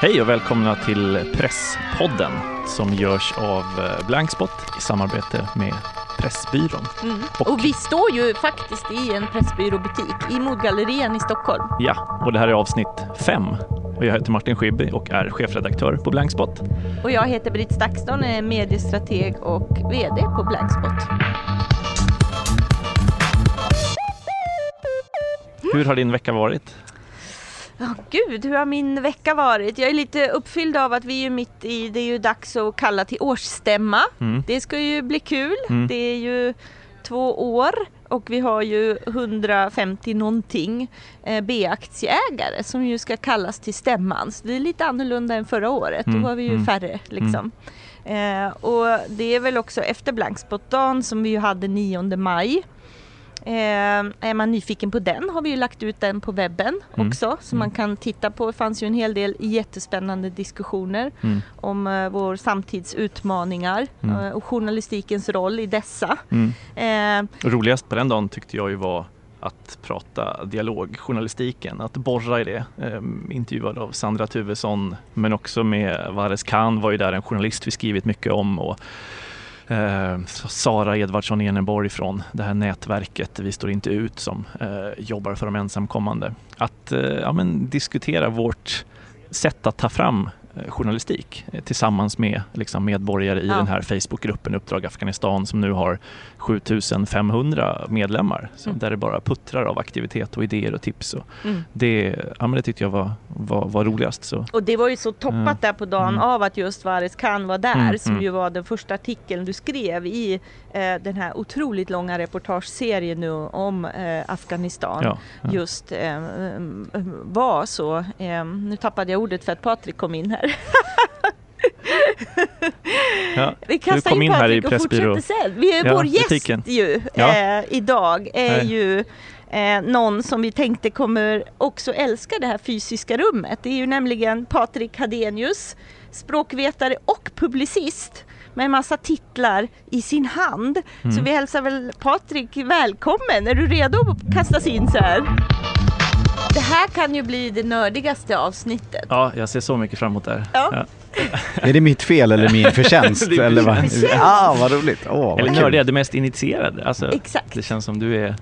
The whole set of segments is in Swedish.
Hej och välkomna till Presspodden som görs av eh, Blankspot i samarbete med Pressbyrån. Mm. Och- Och vi står ju faktiskt i en Pressbyråbutik i Modgallerian i Stockholm. Ja, och det här är avsnitt fem. Och jag heter Martin Schibbye och är chefredaktör på Blankspot. Och jag heter Britt Stakston, är mediestrateg och VD på Blankspot. Hur har din vecka varit? Ja, gud, hur har min vecka varit? Jag är lite uppfylld av att vi är mitt i, det är ju dags att kalla till årsstämma. Mm. Det ska ju bli kul. Mm. Det är ju två år och vi har ju 150 någonting eh, B-aktieägare som ju ska kallas till stämman. Så det är lite annorlunda än förra året. Mm, Då var vi ju mm, färre liksom. Eh, och det är väl också efter Blankspot-dagen som vi ju hade 9 maj. Eh, är man nyfiken på den har vi ju lagt ut den på webben Mm. också så man kan titta på. Det fanns ju en hel del jättespännande diskussioner Mm. om eh, vår samtidsutmaningar Mm. eh, och journalistikens roll i dessa. Mm. Eh, Och roligast på den dagen tyckte jag ju var att prata dialogjournalistiken, att borra i det. Ehm, intervjuad av Sandra Tuvesson men också med Vares Khan var ju där en journalist vi skrivit mycket om och eh, Sara Edvardsson Eneborg från det här nätverket Vi står inte ut som eh, jobbar för de ensamkommande. Att eh, ja, men, diskutera vårt sätt att ta fram eh, journalistik eh, tillsammans med liksom, medborgare i Ja. den här Facebookgruppen Uppdrag Afghanistan som nu har 7500 medlemmar. Så Mm. Där det bara puttrar av aktivitet och idéer och tips. Och mm. det, ja, men det tyckte jag var, var, var roligast. Så. Och det var ju så toppat Ja. där på dagen Mm. av att just Vares Khan var där Mm, som mm. ju var den första artikeln du skrev i eh, den här otroligt långa reportageserien nu om eh, Afghanistan. Ja, ja. Just eh, mm, var så, eh, nu tappade jag ordet för att Patrik kom in här. Ja. Vi kastar in in här i Patrik och Pressbyrå. fortsätter sen. Vi är Ja, vår gäst butiken. ju Ja. eh, idag är Nej. ju eh, någon som vi tänkte kommer också älska det här fysiska rummet. Det är ju nämligen Patrik Hadenius, språkvetare och publicist med en massa titlar i sin hand. Så Mm. vi hälsar väl Patrik välkommen. Är du redo att kastas in så här? Det här kan ju bli det nördigaste avsnittet. ja, jag ser så mycket fram emot det här. Ja. Ja. Är det mitt fel eller min förtjänst? Eller vad? förtjänst. Ah, vad roligt! Åh, vad Eller nördiga, det mest initierade. Alltså, Exakt. det känns som du är,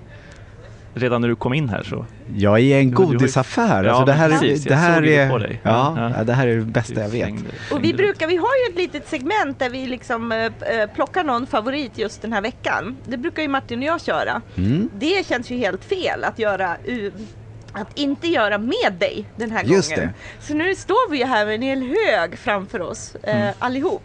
redan när du kom in här så. Jag är i en godisaffär. Ja, det här, precis. är, det här såg det är, på dig. ja, Ja. ja, det här är det bästa jag vet. Och vi, brukar, vi har ju ett litet segment där vi liksom eh, plockar någon favorit just den här veckan. Det brukar ju Martin och jag köra. Mm. Det känns ju helt fel att göra att inte göra med dig den här Just gången. det. Så nu står vi ju här med en hel hög framför oss eh, Mm. allihop.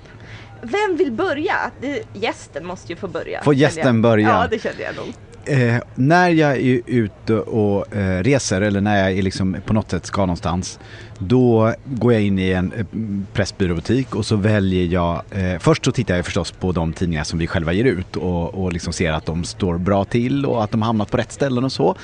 Vem vill börja? Det, gästen måste ju få börja. Får gästen börja? Ja, det kände jag nog. Eh, när jag är ute och eh, reser eller när jag är liksom på något sätt ska någonstans då går jag in i en eh, pressbyråbutik och så väljer jag eh, Först så tittar jag förstås på de tidningar som vi själva ger ut och, och liksom ser att de står bra till och att de hamnat på rätt ställen och så.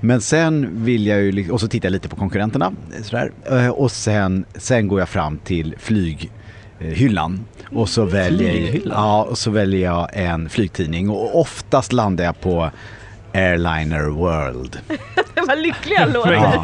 Men sen vill jag ju, och så tittar jag lite på konkurrenterna eh, sådär. Eh, och sen, sen går jag fram till flyghyllan och så väljer, ja, och så väljer jag en flygtidning och oftast landar jag på Airliner World. Vad lycklig jag låter. Ja.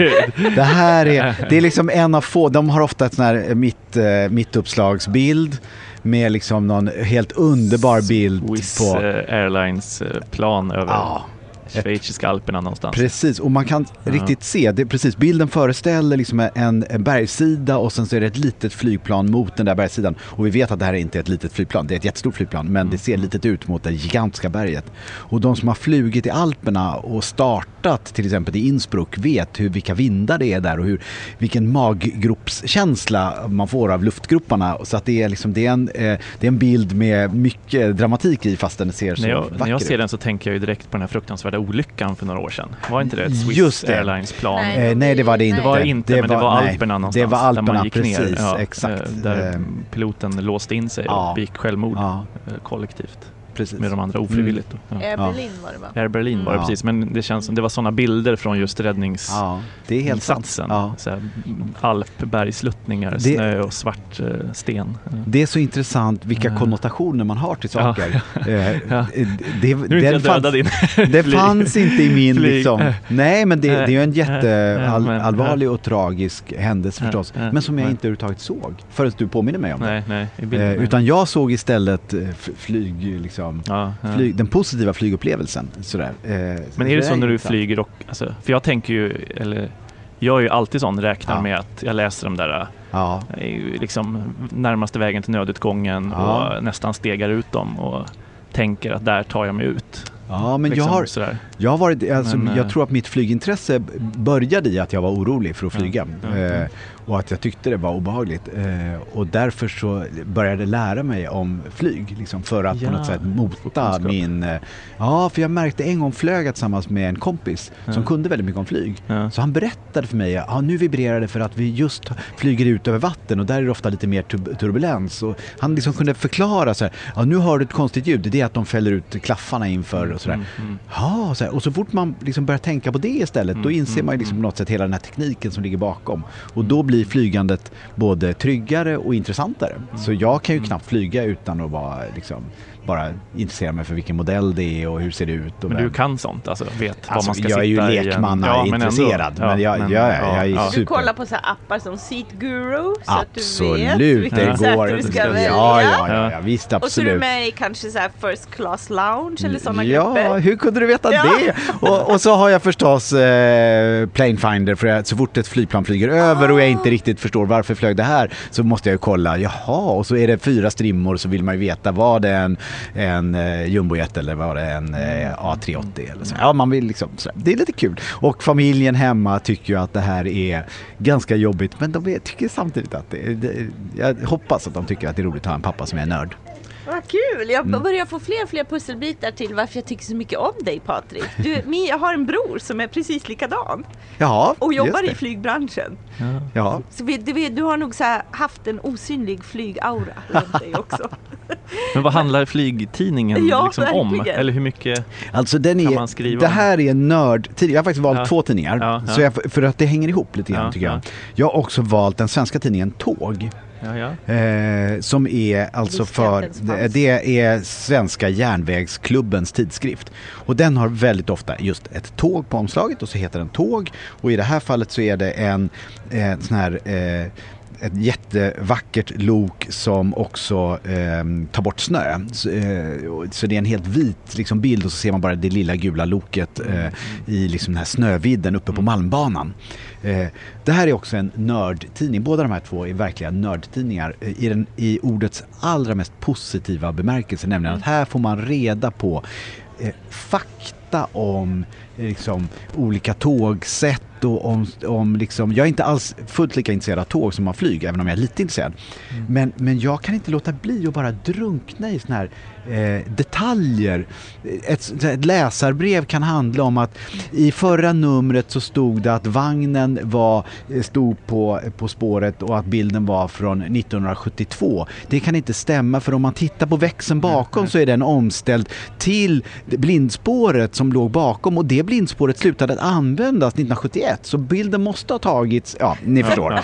Det här är, det är liksom en av få, de har ofta ett sån här mitt, eh, mittuppslagsbild med liksom någon helt underbar bild Swiss på... eh, Airlines eh, plan över Ja, schweiziska alperna någonstans. Precis, och man kan Ja. riktigt se, det, precis, bilden föreställer liksom en, en bergssida och sen så är det ett litet flygplan mot den där bergssidan. Och vi vet att det här är inte ett litet flygplan, det är ett jättestort flygplan, men det ser litet ut mot det gigantiska berget. Och de som har flugit i Alperna och startat till exempel i Innsbruck vet hur, vilka vindar det är där och hur, vilken maggropskänsla man får av luftgroparna. Så att det är, liksom, det är, en, eh, det är en bild med mycket dramatik i fast den ser så När jag, vacker när jag ser ut. den så tänker jag direkt på den här fruktansvärda olyckan för några år sedan. Var inte det ett Swiss Just det. Airlines plan? Nej. Eh, nej det var det inte. Det var inte, men det var nej, Alperna någonstans. Det var Alperna, där man gick precis. ner. Ja, exakt. eh, Där Eh, piloten låste in sig ja. och begick självmord ja. eh, kollektivt. Precis. med de andra ofrivilligt. då. Ja. Air. Berlin var det va? Air Berlin var det precis, men det känns som det var sådana bilder från just räddningsinsatsen. Ja, det. Ja. Alpbergsluttningar, Det- snö och svart eh, sten. Det är så intressant vilka Ja. konnotationer man har till saker. Eh, Ja. det, är inte den döda din Det fanns inte i min liksom. Nej men det, det är ju en men- jätteallvarlig och tragisk händelse förstås. Men som jag ja. inte överhuvudtaget såg. Förrän du påminner mig om det. Nej, nej. Eh, utan jag såg istället eh, flyg, liksom, ja, ja. flyg, den positiva flygupplevelsen. Sådär. Eh, Men är det så när du flyger och, alltså, för jag tänker ju, eller jag är ju alltid sån, räknar Ja. med att jag läser de där Ja, eh, liksom närmaste vägen till nödutgången Ja. och nästan stegar ut dem och tänker att där tar jag mig ut. ja men liksom, jag har, sådär. Jag, har varit, alltså, Men, jag eh, tror att mitt flygintresse började i att jag var orolig för att Ja, flyga. ja, eh, ja. Och att jag tyckte det var obehagligt. Eh, och därför så började jag lära mig om flyg. Liksom, för att Ja, på något sätt mota min... Eh, ja, för jag märkte en gång flög jag tillsammans med en kompis som Ja. kunde väldigt mycket om flyg. Ja. Så han berättade för mig, ja nu vibrerar det för att vi just flyger ut över vatten och där är det ofta lite mer tur- turbulens. Och han liksom kunde förklara så här, ja nu har du ett konstigt ljud, det är att de fäller ut klaffarna inför och sådär. Mm, mm. Ja, så här, och så fort man liksom börjar tänka på det istället, då Mm, inser man liksom mm, på något sätt hela den här tekniken som ligger bakom. Och då blir flygandet både tryggare och intressantare. Så jag kan ju knappt flyga utan att vara liksom, bara intressera mig för vilken modell det är och hur ser det ut. Och Men du vem- kan sånt, alltså vet Alltså, vad man ska jag är ju sitta i en- lekmannaintresserad, ändå. men jag- jag är- jag är ja. super- Du kollar på så här appar som Seat Guru så att du vet Absolut, vilket det sätt går. du ska Ja, välja. Ja, ja, ja, ja, visst Och så är du absolut. med i kanske så här first class lounge eller sådana Ja, grupper. hur kunde du veta Ja. det? Och, och så har jag förstås eh, Planefinder för att så fort ett flygplan flyger över och jag inte riktigt förstår varför flög det här så måste jag ju kolla, jaha, och så är det fyra strimmor så vill man ju veta, var det en, eh, jumbojet eller var det en eh, A380 eller så. Ja, man vill liksom, så, det är lite kul. Och familjen hemma tycker ju att det här är ganska jobbigt men de tycker samtidigt att det, det, jag hoppas att de tycker att det är roligt att ha en pappa som är nörd. Vad kul! Jag Mm. börjar få fler och fler pusselbitar till varför jag tycker så mycket om dig Patrik. Du, jag har en bror som är precis likadan Ja, och jobbar i flygbranschen. Ja. Ja, Så vi, du, du har nog så här haft en osynlig flygaura runt dig också. Men vad handlar flygtidningen Ja, liksom om? verkligen. Eller hur mycket? Alltså den Kan är, man skriva det här är en nördtidning. Jag har faktiskt valt Ja. två tidningar. Ja, ja. Så jag, för att det hänger ihop lite grann Ja, tycker jag. ja. Jag har också valt den svenska tidningen Tåg. Ja, ja. Eh, som är alltså för, det, är Svenska Järnvägsklubbens tidskrift. Och den har väldigt ofta just ett tåg på omslaget och så heter den Tåg. Och i det här fallet så är det en, en sån här eh, ett jättevackert lok som också eh, tar bort snö. Så, eh, så det är en helt vit liksom, bild och så ser man bara det lilla gula loket eh, i liksom, den här snövidden uppe på Malmbanan. Eh, det här är också en nördtidning. Båda de här två är verkliga nördtidningar eh, i, den, i ordets allra mest positiva bemärkelse. Nämligen att här får man reda på eh, fakta om eh, liksom, olika tågsätt och om, om liksom, jag är inte alls fullt lika intresserad av tåg som av flyg, även om jag är lite intresserad. Men, men jag kan inte låta bli att bara drunkna i såna här eh, detaljer. Ett, ett läsarbrev kan handla om att i förra numret så stod det att vagnen var, eh, stod på, på spåret och att bilden var från 1972. Det kan inte stämma för om man tittar på växeln bakom så är den omställd till blindspåret som låg bakom och det blindspåret slutade att användas 1971 så bilden måste ha tagits, ja ni förstår.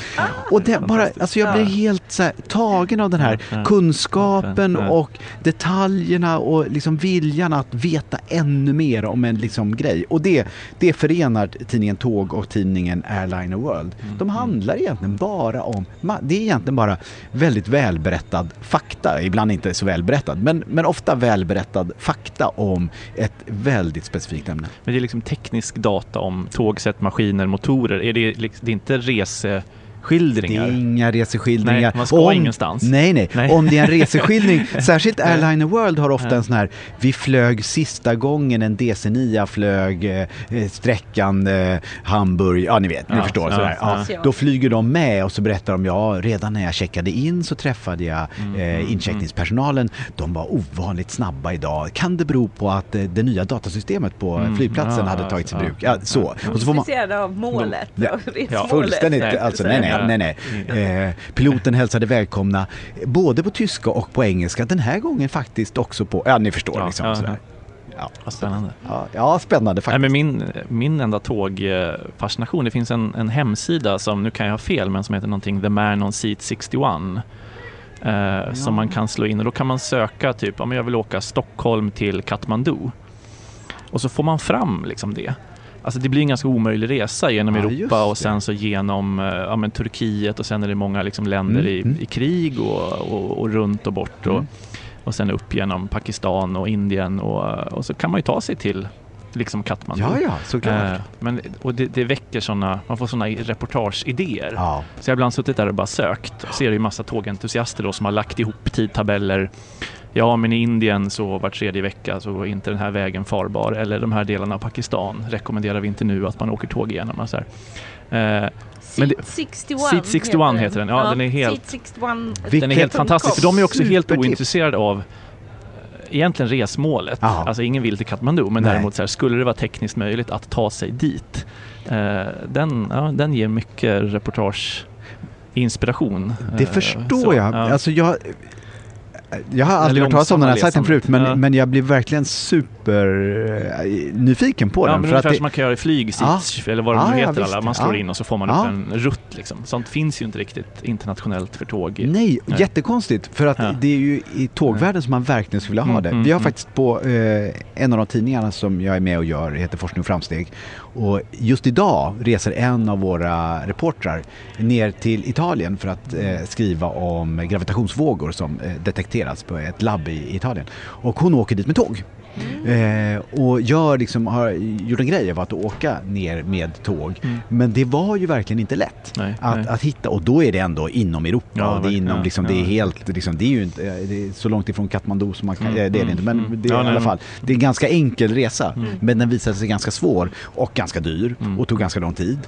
Och det bara, alltså jag blir helt så här, tagen av den här kunskapen och detaljerna och liksom viljan att veta ännu mer om en liksom grej. Och det, det förenar tidningen Tåg och tidningen Airliner World. Mm, De handlar egentligen bara om, det är egentligen bara väldigt välberättad fakta, ibland inte så välberättad, men, men ofta välberättad fakta om ett väldigt specifikt ämne. Men det är liksom teknisk data om tågsätt, maskiner, motorer. Är det, liksom, det är inte rese reseskildringar? är inga reseskildringar. Nej, man ska ingenstans. Nej, nej, Nej. Om det är en reseskildring, särskilt Airliner World har ofta en sån här, vi flög sista gången en DC9 flög eh, eh, sträckan eh, Hamburg, ja ni vet, ni Ja, förstår. ja, sådär. Ja, ja. Då flyger de med och så berättar de, ja redan när jag checkade in så träffade jag Mm, eh, mm, incheckningspersonalen. De var ovanligt snabba idag. Kan det bero på att eh, det nya datasystemet på Mm, flygplatsen ja, hade tagits i ja, bruk? Ja, så. ja. Och så får man, av målet. Ja, fullständigt, Nej, alltså så nej är nej, nej, nej. nej. Eh, piloten hälsade välkomna både på tyska och på engelska. Den här gången faktiskt också på, ja ni förstår Ja, liksom. ja, sådär. Ja. Spännande. Ja, ja, spännande Nej, faktiskt. men min, min enda tågfascination, det finns en, en hemsida som, nu kan jag ha fel, men som heter någonting The Man on Seat 61. Eh, Som man kan slå in och då kan man söka typ, om jag vill åka Stockholm till Kathmandu. Och så får man fram liksom det. Alltså det blir en ganska omöjlig resa genom Ja, Europa och sen så genom eh, ja, men Turkiet och sen är det många liksom länder Mm, i, mm. i krig och, och, och runt och bort. Och, Mm. och sen upp genom Pakistan och Indien och, och så kan man ju ta sig till liksom Kathmandu. Ja, ja, såklart. Eh, men, och det, det väcker sådana, man får sådana reportageidéer. Ja. Så jag har ibland suttit där och bara sökt och ser ju massa tågentusiaster då som har lagt ihop tidtabeller. Ja, men i Indien så var tredje vecka så är inte den här vägen farbar eller de här delarna av Pakistan rekommenderar vi inte nu att man åker tåg igenom. Och så här. Eh, Men det- Seat 61, Seat 61 heter den. Ja, den är helt- Seat 61. den är helt fantastisk för de är också helt ointresserade av egentligen resmålet. Ja. Alltså ingen vill till Kathmandu men Nej. däremot så här, skulle det vara tekniskt möjligt att ta sig dit. Eh, den, ja, den ger mycket reportageinspiration. Det Eh, förstår så, jag. ja. Alltså jag, jag har aldrig hört talas om den här sajten förut men. Ja. men jag blir verkligen super eh, nyfiken på Ja, den. men För att ungefär det, som man kan göra i flyg, Seats, eller vad de Ja, nu ja, heter alla. Man slår Ja. in och så får man Ja. upp en rutt liksom. Sånt finns ju inte riktigt internationellt för tåg. Nej, Nej. jättekonstigt. För att Ja. det är ju i tågvärlden som man verkligen skulle vilja ha Mm, det. mm, Vi har mm. faktiskt på eh, en av de tidningarna som jag är med och gör, heter Forskning och framsteg. Och just idag reser en av våra reportrar ner till Italien för att eh, skriva om gravitationsvågor som eh, detekterats på ett labb i Italien. Och hon åker dit med tåg. Eh, och gör liksom, har gjort en grej av att åka ner med tåg. Mm. Men det var ju verkligen inte lätt Nej, att, nej. att hitta och då är det ändå inom Europa Ja, det är inom liksom, det är Ja. helt, liksom, det är ju inte, eh, är så långt ifrån Kathmandu som man kan, Mm, eh, det är det mm, inte men mm. det är Ja, i alla fall, det är en ganska enkel resa Mm. men den visade sig ganska svår och ganska dyr Mm. och tog ganska lång tid.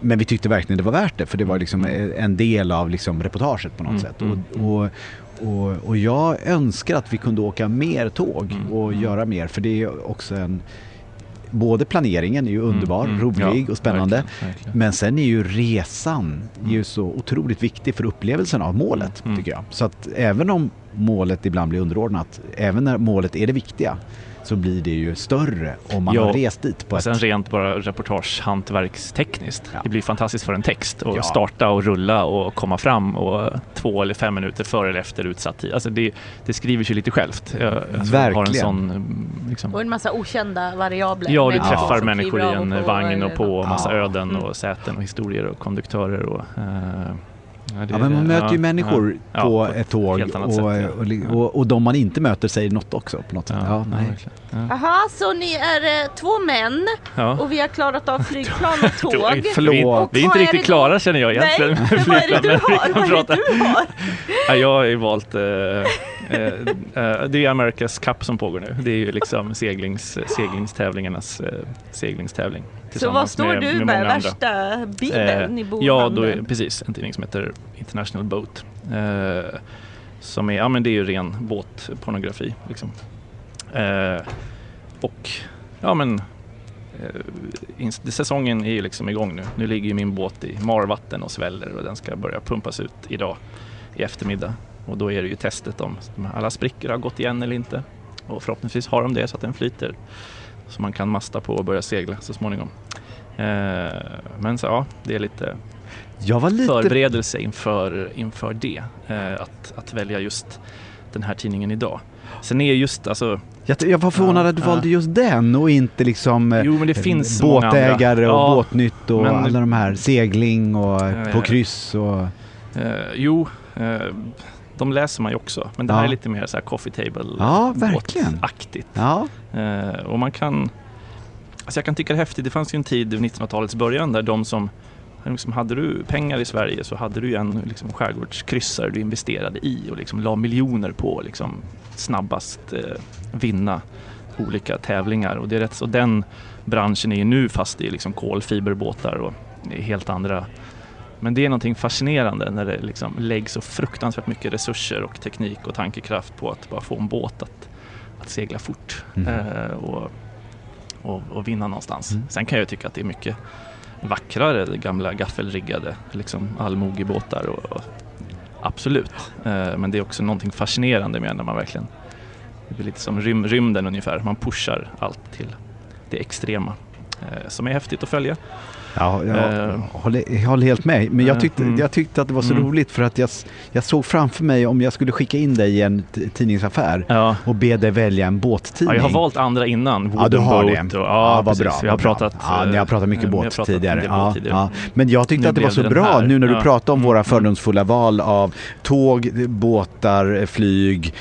Men vi tyckte verkligen det var värt det för det var liksom eh, en del av liksom reportaget på något Mm, sätt. mm. Och, och, och, och jag önskar att vi kunde åka mer tåg Mm, och mm. göra mer för det är också en Både planeringen är ju underbar, Mm, mm. rolig Ja, och spännande. verkligen, verkligen. Men sen är ju resan är ju så otroligt viktig för upplevelsen av målet, Mm. tycker jag. Så att även om målet ibland blir underordnat, även när målet är det viktiga, så blir det ju större om man Ja, har rest dit på Och ett... sen rent bara reportagehantverkstekniskt. Ja. Det blir fantastiskt för en text att Ja. starta och rulla och komma fram och två eller fem minuter före eller efter utsatt tid. Alltså det, det skriver sig lite självt. Jag alltså har en Verkligen. sån, mm, liksom, Och en massa okända variabler. Ja, du träffar som människor i en vagn och på eller- massa Ja. öden Mm. och säten och historier och konduktörer. Och, eh, ja, Ja, men man möter ju ja, människor ja, på ja, ett tåg helt annat och, sätt, ja. och, och, och de man inte möter säger något också på något sätt. Ja, nej. Jaha, så ni är eh, två män Ja. och vi har klarat av flygplan och tåg. Förlåt. Vi är inte är riktigt då? klara känner jag Nej, egentligen. med men vad är det du har? Vad är det du har? Ja, jag har ju valt, eh, det är America's Cup som pågår nu. Det är ju liksom seglings, seglingstävlingarnas eh, seglingstävling. Så vad står du med? andra. Värsta bibeln i Eh, bokhandeln? Ja, då är, precis. En tidning som heter International Boat. Eh, som är, ja men det är ju ren båtpornografi liksom. Eh, och ja men eh, säsongen är ju liksom igång nu. Nu ligger ju min båt i marvatten och sväller och den ska börja pumpas ut idag i eftermiddag. Och då är det ju testet om alla sprickor har gått igen eller inte. Och förhoppningsvis har de det så att den flyter. Så man kan masta på och börja segla så småningom. Eh, men så ja, det är lite lite... förberedelse inför, inför det. Eh, att, att välja just den här tidningen idag. Sen är just alltså, Jag, jag var förvånad Ja, att du ja. valde just den och inte liksom eh, jo båtägare och Ja, båtnytt och men- alla de här segling och på kryss och... Eh, jo, eh, de läser man ju också. Men det här Ja. är lite mer så här coffee table Ja. Ja, Eh, och man kan, alltså jag kan tycka det är häftigt. Det fanns ju en tid vid 1900-talets början där de som Liksom hade du pengar i Sverige så hade du en liksom, skärgårdskryssare du investerade i och liksom la miljoner på liksom, snabbast eh, vinna olika tävlingar. Och, det är rätt, så den branschen är ju nu fast i liksom, kolfiberbåtar och helt andra men det är någonting fascinerande när det liksom läggs så fruktansvärt mycket resurser och teknik och tankekraft på att bara få en båt att, att segla fort Mm. eh, och, och, och vinna någonstans. Mm. Sen kan jag tycka att det är mycket vackrare gamla gaffelriggade liksom allmogebåtar. Och, och, absolut, eh, men det är också någonting fascinerande med när man verkligen, det blir lite som rym, rymden ungefär, man pushar allt till det extrema eh, som är häftigt att följa. Ja, jag, Eh. håller, jag håller helt med. Men jag Eh, tyckte, mm. jag tyckte att det var så Mm. roligt för att jag, jag såg framför mig om jag skulle skicka in dig i en tidningsaffär Ja. och be dig välja en båttidning. Ja, jag har valt andra innan. Ja, du Wooden har det. Och, ja, vad bra. Vi har pratat, ja, ni har pratat mycket eh, båt pratat tidigare. Ja, tidigare. Men jag tyckte Nu att det var så bra nu när du Ja. pratar om Mm, våra fördomsfulla val av tåg, båtar, flyg,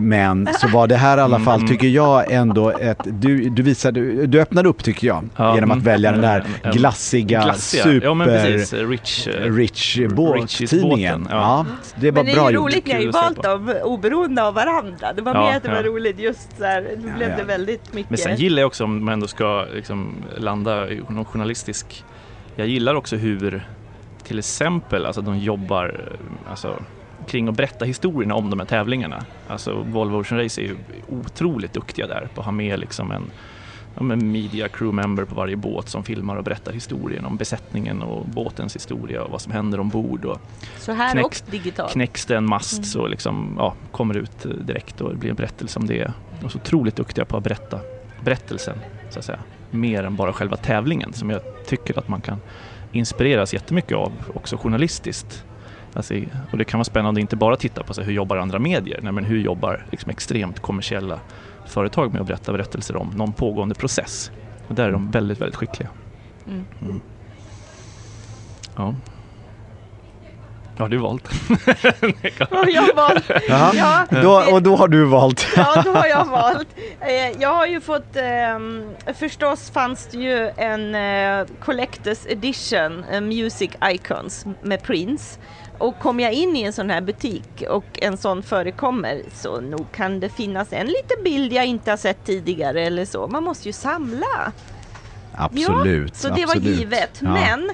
men så var det här i alla Mm, fall, tycker jag, ändå ett... Du, du visade, du öppnade upp tycker jag, Ja, genom att välja den där en- glassiga, Glassiga. super... Ja, men precis. Rich. eh, Rich båttidningen. Ja. ja. det var Men det är bra ju roligt, ni har ju valt dem oberoende av varandra. Det var Ja, mer att det var ja. roligt just så här, nu Ja, blev ja. det väldigt mycket. Men sen gillar jag också om man ändå ska liksom landa i någon journalistisk... Jag gillar också hur till exempel alltså de jobbar alltså, kring att berätta historierna om de här tävlingarna. Alltså Volvo Ocean Race är ju otroligt duktiga där på att ha med liksom en, ja, media crew member på varje båt som filmar och berättar historien om besättningen och båtens historia och vad som händer ombord. Och så här knäck- och digitalt. knäcks det en mast Mm. så liksom, ja, kommer det ut direkt och det blir en berättelse om det. De är så otroligt duktiga på att berätta berättelsen, så att säga. Mer än bara själva tävlingen som jag tycker att man kan inspireras jättemycket av, också journalistiskt. Alltså, och det kan vara spännande inte bara titta på så här, hur jobbar andra medier, nej, men hur jobbar liksom, extremt kommersiella företag med att berätta berättelser om någon pågående process. Och där är de väldigt, väldigt skickliga. Mm. Mm. Ja. Ja, du valt. Jag valt? Jaha. Ja, Då, och då har du valt. Ja, då har jag valt. Eh, Jag har ju fått, ehm, förstås fanns det ju en eh, Collectors Edition, eh, Music Icons med Prince. Och kom jag in i en sån här butik och en sån förekommer så nog kan det finnas en liten bild jag inte har sett tidigare eller så. Man måste ju samla. Absolut. Så det var absolut. givet. Ja. Men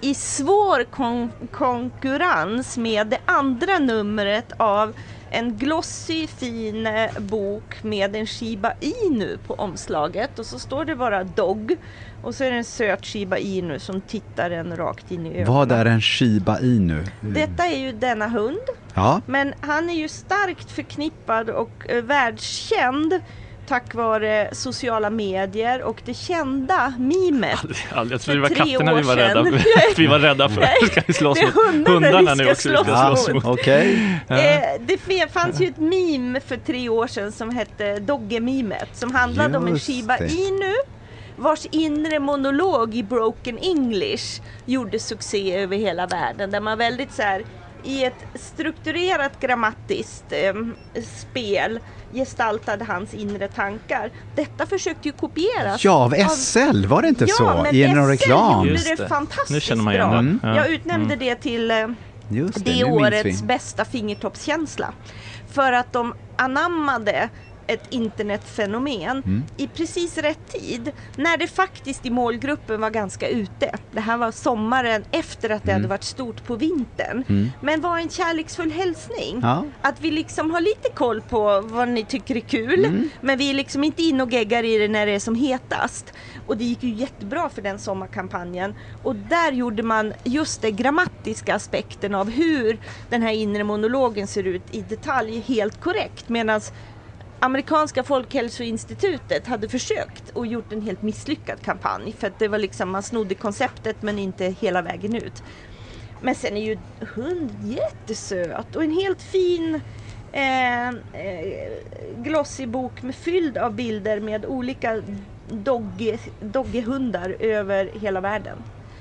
i svår kon- konkurrens med det andra numret av en glossy fin eh, bok med en Shiba Inu på omslaget och så står det bara Dog och så är det en söt Shiba Inu som tittar en rakt in i ögonen. Vad är en Shiba Inu? Detta är ju denna hund Ja, men han är ju starkt förknippad och eh, världskänd tack vare sociala medier och det kända mimet Aldrig, aldrig. Jag trodde det var katterna vi var rädda för. vi var rädda för. Nej, Ska vi slåss det är mot hundarna vi hundarna ska nu också? Vi ska slåss slåss mot. Ja. Eh, det fanns ju ett meme för tre år sedan som hette Dogge-mimet som handlade om en Just Shiba det. Inu vars inre monolog i Broken English gjorde succé över hela världen där man väldigt så här i ett strukturerat grammatiskt eh, spel gestaltade hans inre tankar. Detta försökte ju kopieras. Ja, av SL, var det inte ja, så? men I någon SL reklam? gjorde Just det, fantastiskt Nu känner man igen bra. Mm. Ja. Jag utnämnde Mm. det till eh, Just det, det årets bästa fingertoppskänsla. För att de anammade ett internetfenomen Mm. i precis rätt tid när det faktiskt i målgruppen var ganska ute. Det här var sommaren efter att det Mm. hade varit stort på vintern. Mm. Men var en kärleksfull hälsning. Ja. Att vi liksom har lite koll på vad ni tycker är kul. Mm. Men vi är liksom inte in och geggar i det när det är som hetast. Och det gick ju jättebra för den sommarkampanjen. Och där gjorde man just den grammatiska aspekten av hur den här inre monologen ser ut i detalj helt korrekt. Medan amerikanska folkhälsoinstitutet hade försökt och gjort en helt misslyckad kampanj. För att det var liksom, man snodde konceptet men inte hela vägen ut. Men sen är ju hund jättesöt och en helt fin eh, eh, glossy bok med fylld av bilder med olika dogge, doggehundar över hela världen.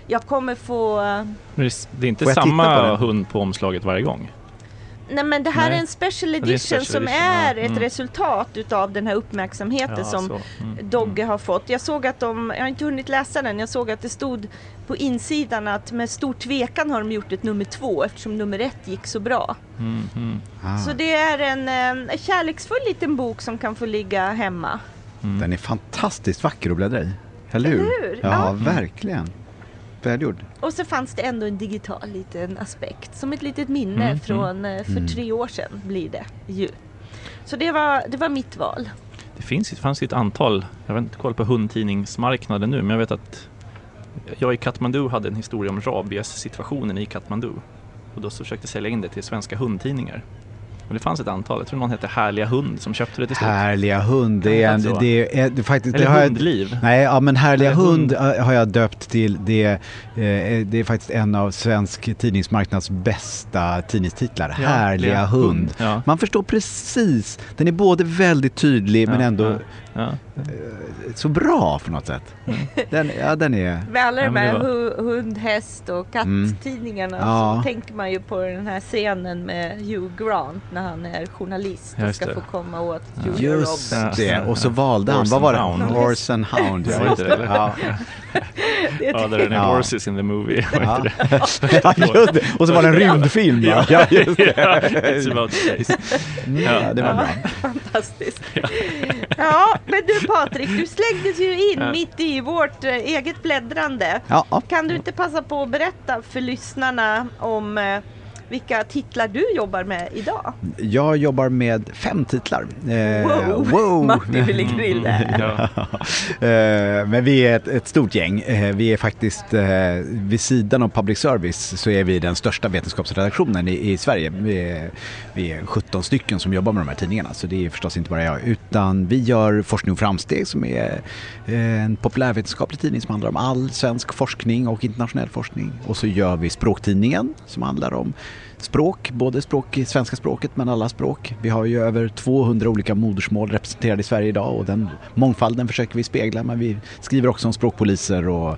Jag kommer få... eh, Men det- är inte på samma den? hund på omslaget varje gång. Nej men det här Nej. är en special är en edition special som edition, är ja. ett Mm. resultat utav den här uppmärksamheten Ja, som. Mm. Dogge har fått. Jag såg att de, jag har inte hunnit läsa den, jag såg att det stod på insidan att med stor tvekan har de gjort ett nummer två eftersom nummer ett gick så bra. Mm, mm, Ah, Så det är en eh, kärleksfull liten bok som kan få ligga hemma. mm. Den är fantastiskt vacker att bläddra i. Eller hur? Eller hur? Ja, Ja. verkligen. Välgjord. Och så fanns det ändå en digital liten aspekt, som ett litet minne Mm, från eh, för Mm. tre år sedan blir det ju. Så det var, det var mitt val. Det finns, det fanns ju ett antal, jag har inte koll på hundtidningsmarknaden nu, men jag vet att jag i Kathmandu hade en historia om rabies-situationen i Kathmandu. Och då så försökte jag sälja in det till svenska hundtidningar. Och det fanns ett antal, jag tror någon hette Härliga Hund som köpte det till slut. Härliga hund, det är, Ja, en, det är, det är faktiskt... Eller det har jag- Hundliv. Nej, ja men Härliga Eller hund, eh, har jag döpt till. Det, eh, det är faktiskt en av svensk tidningsmarknads bästa tidningstitlar. Ja, Härliga det- hund. Ja. Man förstår precis. Den är både väldigt tydlig men Ja, ändå ja, ja. så bra på något sätt. Den, ja, den är... Med alla Ja, de men här var- hund, häst och kattidningarna Ja. så tänker man ju på den här scenen med Hugh Grant när han är journalist Ja, och just ska det. få komma åt Ja. Julia Just Roberts. det, och så valde han, vad var det? Hound. Horse and Hound. Det inte det? Ja. Ja, där är Ja. Horses in the movie. Ja. Ja, just det. Och så var det en rymdfilm. Ja, ja just det. Ja, It's about space. Ja, det var bra. Fantastiskt. Ja, men du Patrik, du slängdes ju in Ja. mitt i vårt eh, eget bläddrande. Ja, ja. Kan du inte passa på att berätta för lyssnarna om eh, vilka titlar du jobbar med idag? Jag jobbar med fem titlar. Eh, Wow. wow. Martin vill grilla. Ja. Eh, Men vi är ett, ett stort gäng. Eh, Vi är faktiskt, vid sidan av public service så är vi den största vetenskapsredaktionen i, i Sverige. Vi är, vi är 17 stycken som jobbar med de här tidningarna så det är förstås inte bara jag. Utan vi gör Forskning och framsteg som är en populärvetenskaplig tidning som handlar om all svensk forskning och internationell forskning. Och så gör vi Språktidningen som handlar om språk, både språk i svenska språket men alla språk. Vi har ju över 200 olika modersmål representerade i Sverige idag och den mångfalden försöker vi spegla men vi skriver också om språkpoliser och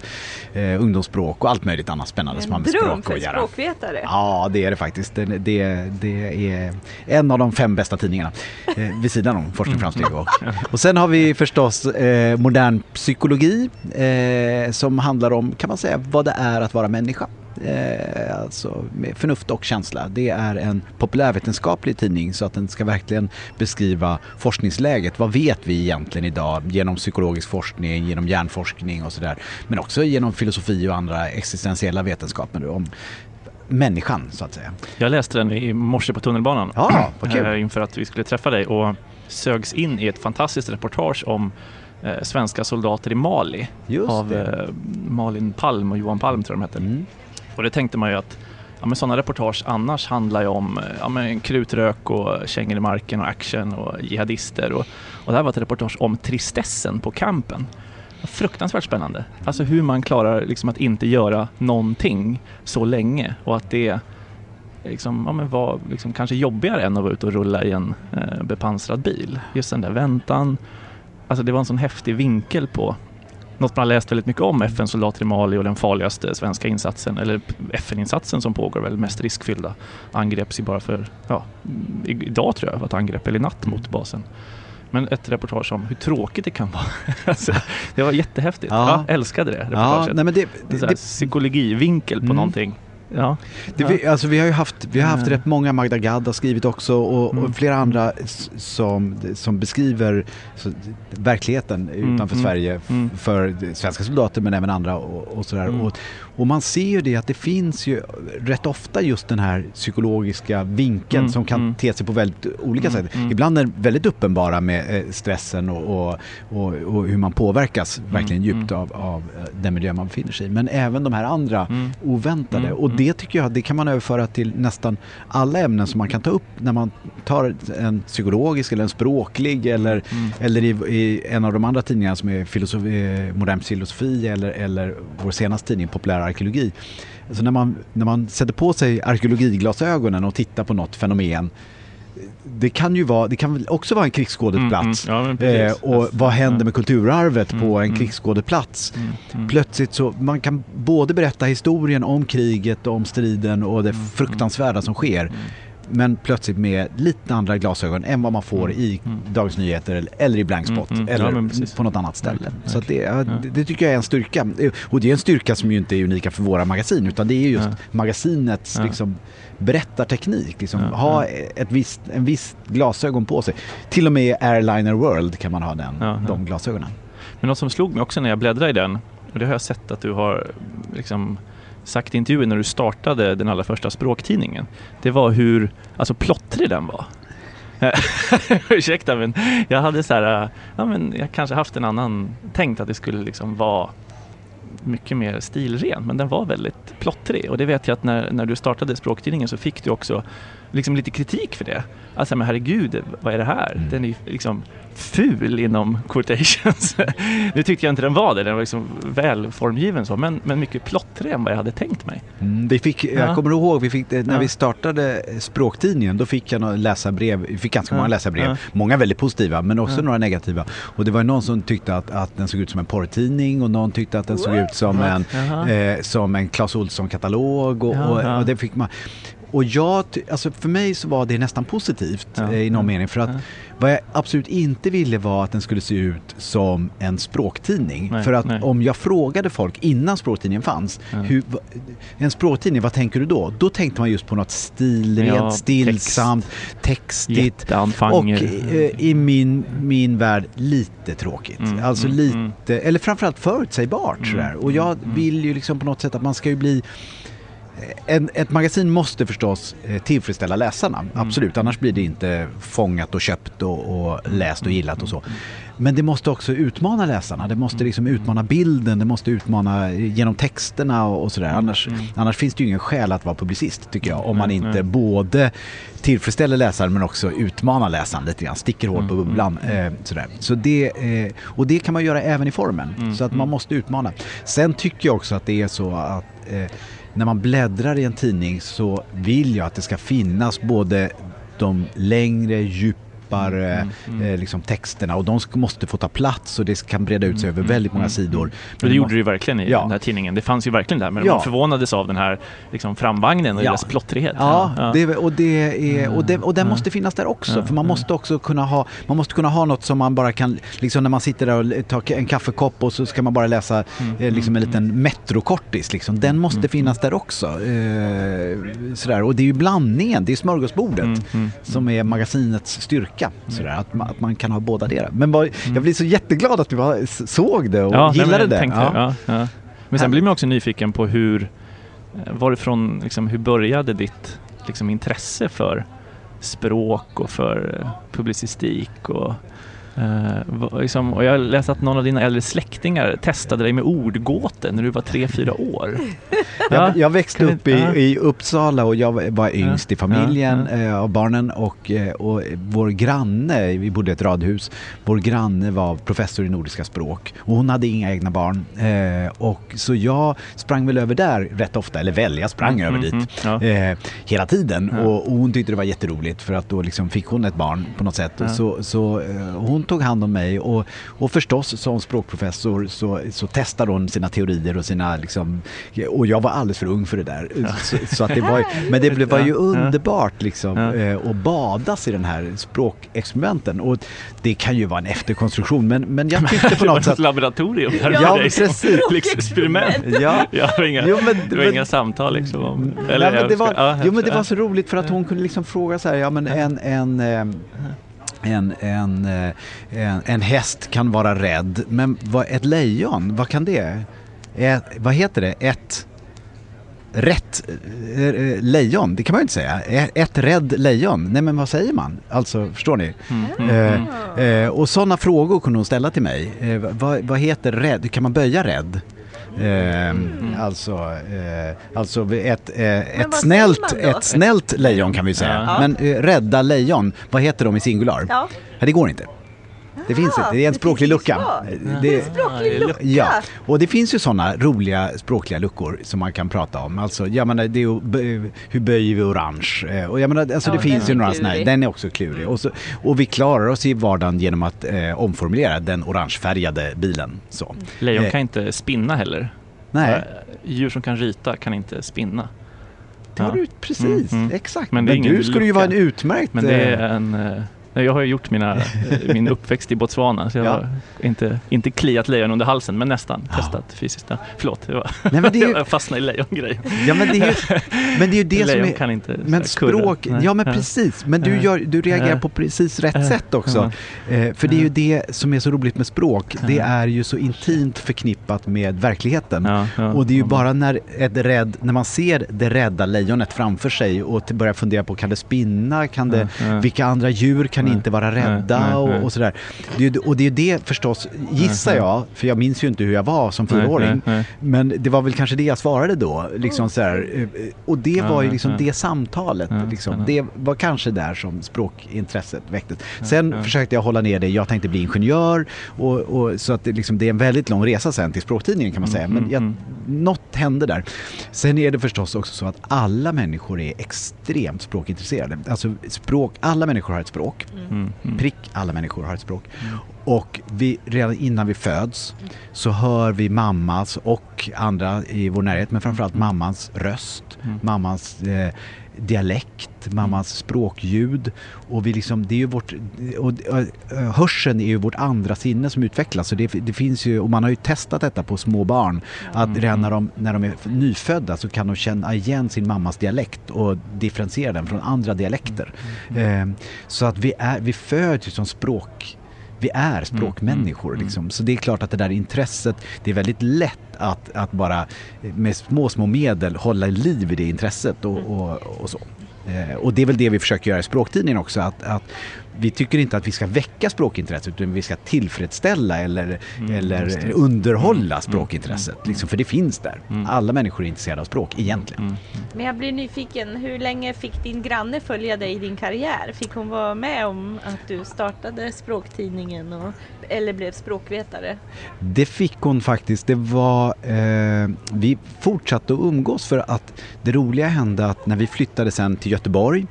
eh, ungdomsspråk och allt möjligt annat spännande som har En med dröm språk för att göra. språkvetare. Ja, det är det faktiskt. Det, det, det är en av de fem bästa tidningarna eh, vid sidan om Forskning framsteg. Och, och sen har vi förstås eh, modern psykologi eh, som handlar om, kan man säga, vad det är att vara människa. Eh, alltså med förnuft och känsla. Det är en populärvetenskaplig tidning så att den ska verkligen beskriva forskningsläget. Vad vet vi egentligen idag genom psykologisk forskning, genom hjärnforskning och sådär. Men också genom filosofi och andra existentiella vetenskaper om människan så att säga. Jag läste den i morse på tunnelbanan Ja, kul. eh, inför att vi skulle träffa dig och sögs in i ett fantastiskt reportage om eh, svenska soldater i Mali Just av eh, Malin Palm och Johan Palm tror jag de hette. Mm. Och det tänkte man ju att ja, men sådana reportage annars handlar ju om eh, ja, men krutrök och kängor i marken och action och jihadister. Och, och det här var ett reportage om tristessen på campen. Fruktansvärt spännande. Alltså hur man klarar liksom att inte göra någonting så länge och att det liksom, ja, men var liksom kanske jobbigare än att vara ute och rulla i en eh, bepansrad bil. Just den där väntan. Alltså det var en sån häftig vinkel på något man har läst väldigt mycket om, FN-soldater i Mali och den farligaste svenska insatsen, eller FN-insatsen som pågår, väl mest riskfyllda. Angreps i bara för, ja, idag tror jag var ett angrepp, eller i natt mot basen. Men ett reportage om hur tråkigt det kan vara. alltså, det var jättehäftigt. Ja. Ja. älskade det Ja, reportaget. nej men det, det, här det, psykologivinkel på Mm. någonting. Ja. det, vi, alltså vi har ju haft, vi har haft Mm. rätt många, Magda Gad har skrivit också och, Mm. och flera andra som, som beskriver så, verkligheten utanför mm. Sverige Mm. för svenska soldater men även andra och, och sådär. Mm. Och, och man ser ju det att det finns ju rätt ofta just den här psykologiska vinkeln Mm, som kan mm. te sig på väldigt olika Mm, sätt. mm. Ibland är det väldigt uppenbara med eh, stressen och, och, hur man påverkas verkligen Mm, djupt av, av eh, den miljö man befinner sig i. Men även de här andra Mm. oväntade. Mm, och mm. det tycker jag det kan man överföra till nästan alla ämnen som man kan ta upp när man tar en psykologisk eller en språklig eller, Mm. eller i, i en av de andra tidningarna som är filosofi, eh, modern filosofi eller, eller vår senaste tidning populär arkeologi. Alltså när, man, när man sätter på sig arkeologiglasögonen och tittar på något fenomen det kan ju vara, det kan också vara en krigsskådeplats. Mm, mm. Ja, eh, och vad händer med kulturarvet Mm, på en mm. krigsskådeplats? Mm, mm. Plötsligt så, man kan både berätta historien om kriget, om striden och det fruktansvärda som sker. Men plötsligt med lite andra glasögon än vad man får i. Dagens Nyheter eller- i Blankspot. Ja, eller precis. på något annat ställe. Så det, ja, Ja. det, tycker jag är en styrka. Och det är en styrka som ju inte är unika för våra magasin utan det är just Ja. magasinets Ja. liksom, berättarteknik. Liksom, Ja, ha ja. ett visst, en viss glasögon på sig. Till och med i Airliner World kan man ha den, Ja, de glasögonen. Men något som slog mig också när jag bläddrade i den, och det har jag sett att du har liksom sagt i intervjuer när du startade den allra första språktidningen. Det var hur alltså plottrig den var. Ursäkta men jag hade så här, ja men jag kanske haft en annan, tänkt att det skulle liksom vara mycket mer stilren men den var väldigt plottrig och det vet jag att när, när du startade Språktidningen så fick du också liksom lite kritik för det. Alltså men herregud, vad är det här? Mm. Den är ju liksom ful inom quotations. nu tyckte jag inte den var det, den var liksom väl formgiven så men, men mycket plottrigare än vad jag hade tänkt mig. Mm, vi fick, Ja. Jag kommer ihåg, vi fick, när Ja. vi startade Språktidningen, då fick jag läsarbrev, vi fick ganska Ja. många läsarbrev. Ja. Många väldigt positiva, men också Ja. några negativa. Och det var någon som tyckte att, att den såg ut som en porrtidning och någon tyckte att den såg ut som en, Jaha. eh, som en Clas Ohlson-katalog. Och, och, och det fick man. Och jag, alltså för mig så var det nästan positivt Ja, eh, i någon mening. För att ja. vad jag absolut inte ville var att den skulle se ut som en språktidning. Nej, för att nej. om jag frågade folk innan språktidningen fanns, Ja. hur, en språktidning, vad tänker du då? Då tänkte man just på något stilrent, stillsamt, textigt. Och Jätteanfanger. eh, i min, min värld lite tråkigt. Mm, alltså mm, lite, mm. eller framförallt förutsägbart Mm, sådär. Och jag mm, vill ju liksom på något sätt att man ska ju bli en, ett magasin måste förstås eh, tillfredsställa läsarna, Mm. absolut. Annars blir det inte fångat och köpt och, och läst och gillat och så. Men det måste också utmana läsarna. Det måste liksom utmana bilden, det måste utmana genom texterna och, och sådär. Annars, Mm. annars finns det ju ingen skäl att vara publicist tycker jag. Om man inte nej. både tillfredsställer läsaren men också utmanar läsaren lite grann. Sticker hål på Mm, bubblan. Eh, sådär. Så det, eh, och det kan man göra även i formen. Mm, Så att man mm. måste utmana. Sen tycker jag också att det är så att eh, när man bläddrar i en tidning så vill jag att det ska finnas både de längre, djupare Mm, mm. Eh, liksom texterna och de måste få ta plats och det kan breda ut sig Mm, över väldigt mm, många mm, sidor. mm. Men det gjorde det ju verkligen i Ja. den här tidningen. Det fanns ju verkligen där, men Ja. man förvånades av den här liksom, framvagnen och Ja. dess plottrighet. Ja, Det, och, det är, och, det, och den Ja. måste finnas där också. Ja, För man ja. måste också kunna ha, man måste kunna ha något som man bara kan, liksom när man sitter där och tar en kaffekopp och så ska man bara läsa Mm, eh, liksom en mm, liten metrokortis. Liksom. Den måste Mm, finnas där också. Eh, sådär. Och det är ju blandningen, det är smörgåsbordet. Mm, mm, Som är magasinets styrka. Sådär, att, man, att man kan ha båda det. Men vad, jag blir så jätteglad att du bara såg det och Ja, nej, gillade men det. Ja. Ja. Ja, Men sen blir man också nyfiken på hur, eh, varifrån, liksom, hur började ditt liksom, intresse för språk och för eh, publicistik och eh, liksom, och jag läste att någon av dina äldre släktingar testade dig med ordgåtor när du var tre fyra år. Jag, jag växte Kan vi- upp i, ja. i Uppsala och jag var yngst i familjen Ja, eh, av barnen och, eh, och vår granne, vi bodde i ett radhus, vår granne var professor i nordiska språk och hon hade inga egna barn. Eh, och så jag sprang väl över där rätt ofta, eller väl, jag sprang över dit. Mm, ja. Hela tiden och, och hon tyckte det var jätteroligt för att då liksom fick hon ett barn på något sätt. Så, så hon tog hand om mig och, och förstås som språkprofessor så, så testade hon sina teorier och sina liksom, och jag var alldeles för ung för det där. Så, så att det var, men det blev- var ju Ja. underbart liksom Ja. eh, att badas i den här språkexperimenten och det kan ju vara en efterkonstruktion men, men jag tyckte på det var något sätt ett laboratorium där Ja, för dig precis. Livsexperiment. Ja. Inga, Jo, men- det var men- inga samtal liksom om... Nej, men det, var, ja, jo, men det ja. var så roligt för att hon kunde liksom fråga så här, ja men en, en, eh, en, en, eh, en, en häst kan vara rädd, men vad, ett lejon, vad kan det? Ett, vad heter det? Ett rätt eh, eh, lejon, det kan man ju inte säga. Ett, ett rädd lejon, nej men vad säger man? Alltså, förstår ni? Mm, mm, Eh, eh, och sådana frågor kunde hon ställa till mig. Eh, vad, vad heter rädd? Kan man böja rädd? Eh, Alltså, eh, alltså ett, eh, ett, snällt, ett snällt lejon kan vi säga. Ja. Men eh, rädda lejon, vad heter de i singular? Ja, det går inte. Det finns inte, det är en språklig lucka. Språklig. Ja, och det finns ju sådana roliga språkliga luckor som man kan prata om. Alltså, jag menar, det är hur böjer vi orange? Eh, Och jag menar, alltså, Ja, det finns ju några sådana här, den är också klurig. Och, så, och vi klarar oss i vardagen genom att eh, omformulera den orangefärgade bilen. Så. Lejon Eh, kan inte spinna heller. Nej, Eh, Djur som kan ryta kan inte spinna. det har ja. du precis, Mm, mm. exakt. Men Men, det är ingen du skulle ju vara en utmärkt... Men det är en... eh, Jag har ju gjort mina, eh, min uppväxt i Botswana så jag Ja. har inte, inte kliat lejon under halsen men nästan Ja. testat fysiskt. Ja, förlåt, var, Nej, men det är ju, jag fastnade i lejongrejen. ja, men det är ju, men det är ju det som lejon är... kan inte Men språk, ja men precis. Men du, gör, du reagerar på precis rätt sätt också. Eh, för det är ju det som är så roligt med språk. Det är ju så intimt förknippat med verkligheten. Och det är ju bara när, ett rädd, när man ser det rädda lejonet framför sig och börjar fundera på kan det spinna, kan det, vilka andra djur kan kan inte vara rädda och, och sådär. Det, ju- och det är det förstås, gissar jag, för jag minns ju inte hur jag var som fyraåring. Men det var väl kanske det jag svarade då. Liksom så här, eh, och det var ju liksom det samtalet. Liksom. Det var kanske där som språkintresset väcktes. Sen försökte jag hålla ner det. Jag tänkte bli ingenjör. Och, och, så att det, liksom, det är en väldigt lång resa sen till språktidningen kan man säga. Men jag, mm, något hände där. Sen är det förstås också så att alla människor är extremt språkintresserade. Alltså språk, alla människor har ett språk. Mm, mm. Prick, alla människor har ett språk. Och vi, redan innan vi föds så hör vi mammas och andra i vår närhet, men framförallt mammans röst, Mm. mammans eh, dialekt, mammans språkljud. Och vi liksom, det är ju vårt, och, och, hörseln är ju vårt andra sinne som utvecklas. Så det, det finns ju, och man har ju testat detta på små barn. Att redan när de, när de är nyfödda så kan de känna igen sin mammas dialekt och differentiera den från andra dialekter. Eh, så att vi, är, vi föds som språk vi är språkmänniskor. mm, Liksom. Så det är klart att det där intresset, det är väldigt lätt att, att bara med små, små medel hålla liv i det intresset och, och, och så. Eh, och det är väl det vi försöker göra i språktidningen också. Att, att vi tycker inte att vi ska väcka språkintresset utan vi ska tillfredsställa eller, Mm, eller underhålla språkintresset. Liksom, för det finns där. Mm. Alla människor är intresserade av språk egentligen. Mm. Men jag blir nyfiken, hur länge fick din granne följa dig i din karriär? Fick hon vara med om att du startade språktidningen och, eller blev språkvetare? Det fick hon faktiskt. Det var, eh, vi fortsatte att umgås för att det roliga hände att när vi flyttade sen till Göteborg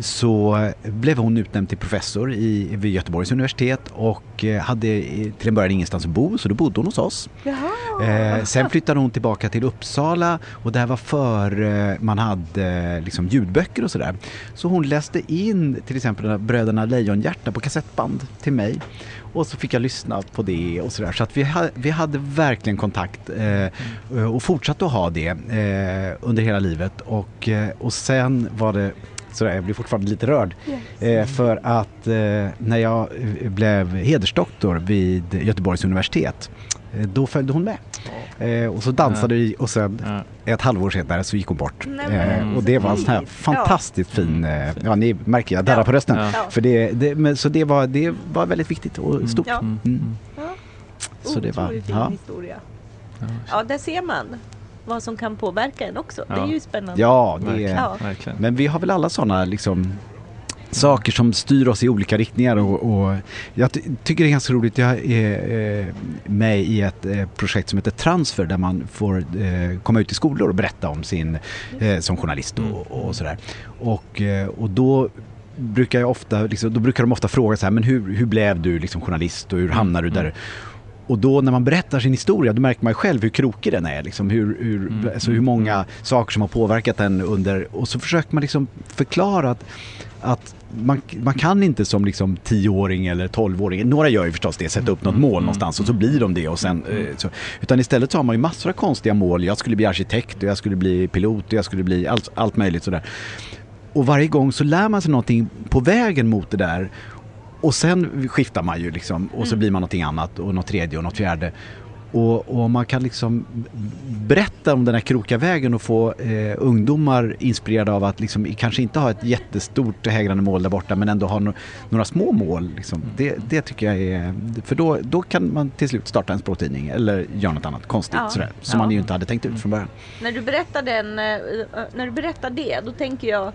så blev hon utnämnd till professor i, vid Göteborgs universitet och eh, hade till en början ingenstans att bo så då bodde hon hos oss. Eh, sen flyttade hon tillbaka till Uppsala och det här var före man hade eh, liksom, ljudböcker och sådär. Så hon läste in till exempel Bröderna Lejonhjärta på kassettband till mig. Och så fick jag lyssna på det och sådär. Så att vi, ha, vi hade verkligen kontakt eh, och fortsatte att ha det eh, under hela livet. Och, eh, och sen var det Sådär, jag blir fortfarande lite rörd. Eh, för att eh, när jag blev hedersdoktor vid Göteborgs universitet eh, då följde hon med. Och så dansade vi och sen ett halvår senare så gick hon bort. Eh, och det var en sån här fantastiskt fin, ja ni märker jag darrar Ja. på rösten. Ja. För det, det, men, så det var, det var väldigt viktigt och stort. Ja. Mm. Mm. Ja. Så det var, fin ja. historia. Ja. Ja, där ser man vad som kan påverka en också. Det är Ja. ju spännande. Ja, det. Ja. Verkligen. men vi har väl alla sådana liksom saker som styr oss i olika riktningar och, och jag ty- tycker det är ganska roligt. Jag är eh, med i ett eh, projekt som heter Transfer där man får eh, komma ut i skolor och berätta om sin, som journalist och, och sådär. Och, och då brukar jag ofta, liksom, då brukar de ofta fråga så här, men hur, hur blev du liksom journalist och hur hamnade du där? Och då när man berättar sin historia då märker man själv hur krokig den är. Liksom, hur, hur, Mm. alltså hur många saker som har påverkat en under... Och så försöker man liksom förklara att, att man, man kan inte som liksom 10-åring eller 12-åring, några gör ju förstås det, sätta upp något mål någonstans och så blir de det och sen... eh, Så, utan istället så har man ju massor av konstiga mål. Jag skulle bli arkitekt och jag skulle bli pilot och jag skulle bli allt, allt möjligt sådär. Och varje gång så lär man sig någonting på vägen mot det där. Och sen skiftar man ju liksom och så blir man någonting annat och något tredje och något fjärde. Och, och man kan liksom berätta om den här krokiga vägen och få eh, ungdomar inspirerade av att liksom kanske inte ha ett jättestort hägrande mål där borta men ändå ha no några små mål. Liksom. Det, det tycker jag är... För då, då kan man till slut starta en språktidning eller göra något annat konstigt Ja. sådär, som Ja. man ju inte hade tänkt ut från början. När du berättar den, eh, när du berättar det, då tänker jag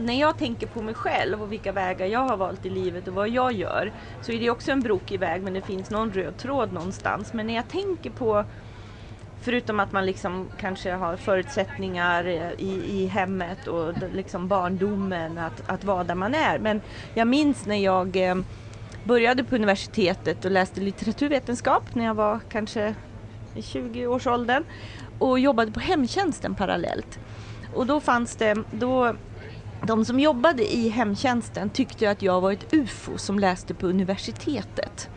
när jag tänker på mig själv och vilka vägar jag har valt i livet och vad jag gör, så är det också en brokig väg men det finns någon röd tråd någonstans. Men när jag tänker på Förutom att man liksom kanske har förutsättningar i, i hemmet och liksom barndomen att, att vara där man är. Men jag minns när jag eh, började på universitetet och läste litteraturvetenskap när jag var kanske i 20-årsåldern och jobbade på hemtjänsten parallellt. Och då fanns det, då, de som jobbade i hemtjänsten tyckte att jag var ett UFO som läste på universitetet.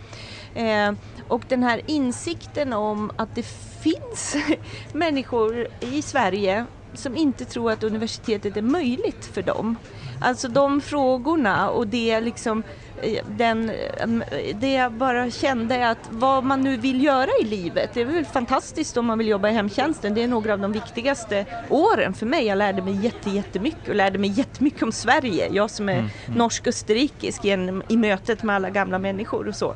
Eh, och den här insikten om att det finns människor i Sverige som inte tror att universitetet är möjligt för dem. Alltså de frågorna och det liksom eh, den, eh, det jag bara kände är att vad man nu vill göra i livet, det är väl fantastiskt om man vill jobba i hemtjänsten. Det är några av de viktigaste åren för mig. Jag lärde mig jätte, jättemycket och lärde mig jättemycket om Sverige. Jag som är mm. mm. norsk-österrikisk i mötet med alla gamla människor och så.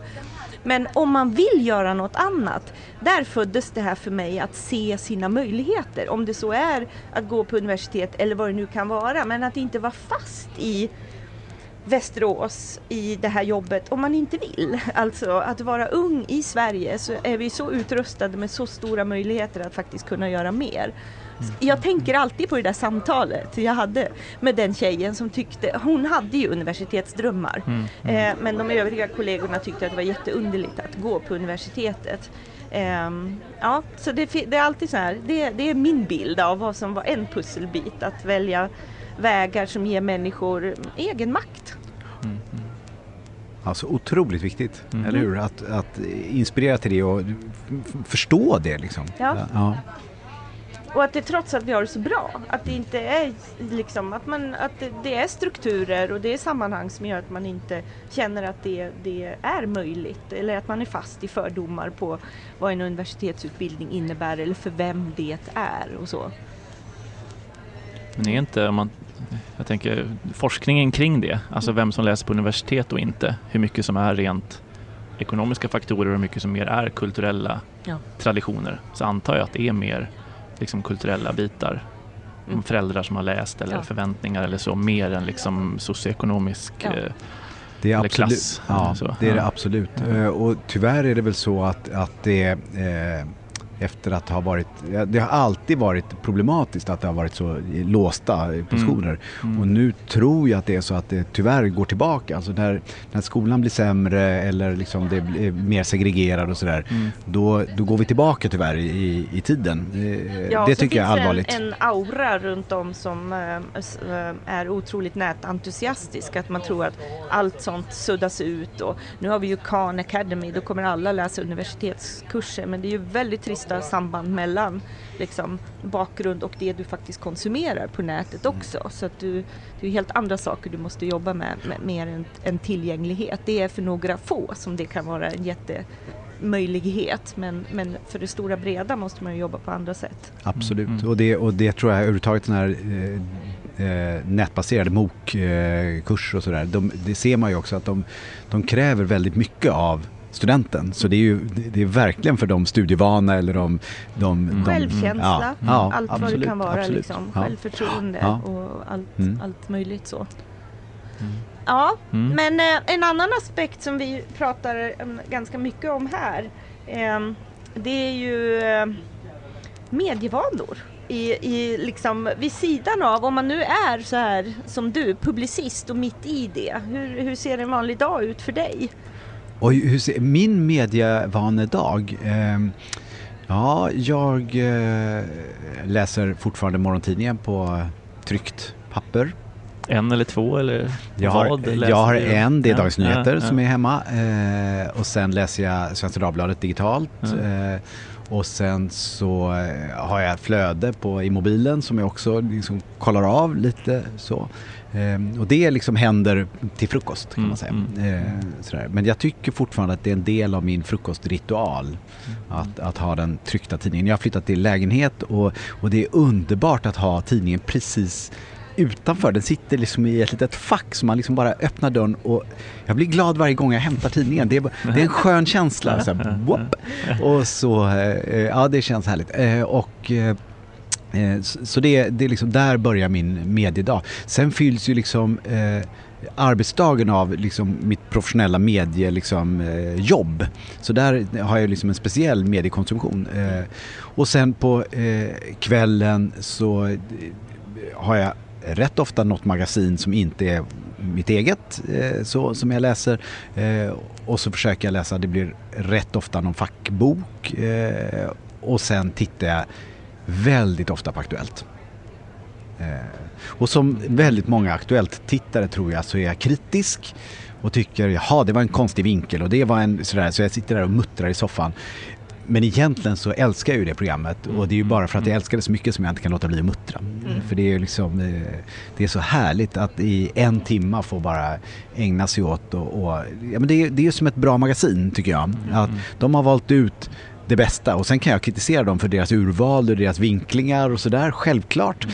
Men om man vill göra något annat, där föddes det här för mig att se sina möjligheter. Om det så är att gå på universitet eller vad det nu kan vara, men att inte vara fast i Västerås i det här jobbet om man inte vill. Alltså att vara ung i Sverige så är vi så utrustade med så stora möjligheter att faktiskt kunna göra mer. Jag tänker alltid på det där samtalet jag hade med den tjejen som tyckte, hon hade ju universitetsdrömmar. Mm, mm. Eh, men de övriga kollegorna tyckte att det var jätteunderligt att gå på universitetet. Eh, ja, så det, det, är alltid så här, det, det är min bild av vad som var en pusselbit, att välja vägar som ger människor egen makt. Mm, mm. Alltså otroligt viktigt, mm. eller hur? Att, att, inspirera till det och förstå det liksom. Ja. ja. Och att det trots att vi har det så bra, att det inte är liksom, att, man, att det, det, är strukturer och det är sammanhang som gör att man inte känner att det, det är möjligt eller att man är fast i fördomar på vad en universitetsutbildning innebär eller för vem det är och så. Men är inte, om man, jag tänker forskningen kring det, alltså vem som läser på universitet och inte, hur mycket som är rent ekonomiska faktorer och hur mycket som mer är kulturella ja. traditioner, så antar jag att det är mer liksom kulturella bitar. Mm. Föräldrar som har läst eller ja. förväntningar eller så, mer än liksom socioekonomisk ja. eh, det är absolut, klass. Ja, det är det absolut. Uh, och tyvärr är det väl så att, att det eh, efter att ha varit, det har alltid varit problematiskt att det har varit så låsta positioner. Mm. Mm. Och nu tror jag att det är så att det tyvärr går tillbaka. Alltså när, när skolan blir sämre eller liksom det blir mer segregerad och sådär, mm. då, då går vi tillbaka tyvärr i, i tiden. Ja, det tycker jag är allvarligt. En, en aura runt om som äh, är otroligt nätentusiastisk, att man tror att allt sånt suddas ut och nu har vi ju Khan Academy, då kommer alla läsa universitetskurser men det är ju väldigt trist ofta samband mellan liksom, bakgrund och det du faktiskt konsumerar på nätet mm. också. Så att du, det är helt andra saker du måste jobba med, med mer än, än tillgänglighet. Det är för några få som det kan vara en jättemöjlighet men, men för det stora breda måste man jobba på andra sätt. Absolut, mm. och, det, och det tror jag överhuvudtaget den här eh, eh nätbaserade MOOC-kurser och sådär, de, det ser man ju också att de, de kräver väldigt mycket av studenten. Så det är ju det är verkligen för de studievana eller de... de, de Självkänsla, ja, ja, allt absolut, vad det kan vara. Liksom. Ja. Självförtroende och allt, mm. allt möjligt så. Mm. Ja, mm. men eh, en annan aspekt som vi pratar um, ganska mycket om här eh, det är ju eh, medievanor. I, i liksom, vid sidan av, om man nu är så här som du, publicist och mitt i det, hur, hur ser en vanlig dag ut för dig? Och hur ser min medievanedag? Eh, ja, jag eh, läser fortfarande morgontidningen på tryckt papper. En eller två eller jag har, vad Jag har en, det är Dagens Nyheter ja, ja. som är hemma. Eh, och sen läser jag Svenska Dagbladet digitalt. Eh, och sen så eh, har jag flöde på, i mobilen som jag också liksom kollar av lite så. Eh, och det liksom händer till frukost kan man säga. Mm, mm. Eh, Men jag tycker fortfarande att det är en del av min frukostritual mm. att, att ha den tryckta tidningen. Jag har flyttat till lägenhet och, och det är underbart att ha tidningen precis utanför. Den sitter liksom i ett litet fack så man liksom bara öppnar dörren och jag blir glad varje gång jag hämtar tidningen. Det är, det är en skön känsla. Så här, och så, eh, ja det känns härligt. Eh, och eh, Eh, så det, det är liksom, där börjar min mediedag. Sen fylls ju liksom eh, arbetsdagen av liksom mitt professionella mediejobb. Liksom, eh, så där har jag liksom en speciell mediekonsumtion. Eh, och sen på eh, kvällen så eh, har jag rätt ofta något magasin som inte är mitt eget eh, så, som jag läser. Eh, och så försöker jag läsa, det blir rätt ofta någon fackbok. Eh, och sen tittar jag väldigt ofta på Aktuellt. Eh, och som väldigt många Aktuellt-tittare tror jag så är jag kritisk och tycker jaha det var en konstig vinkel och det var en sådär så jag sitter där och muttrar i soffan. men egentligen så älskar jag ju det programmet och det är ju bara för att jag älskar det så mycket som jag inte kan låta bli att muttra. Mm. För det är ju liksom, eh, det är så härligt att i en timma få bara ägna sig åt och, och ja, men det, är, är som ett bra magasin tycker jag. Att de har valt ut det bästa och sen kan jag kritisera dem för deras urval och deras vinklingar och sådär, självklart.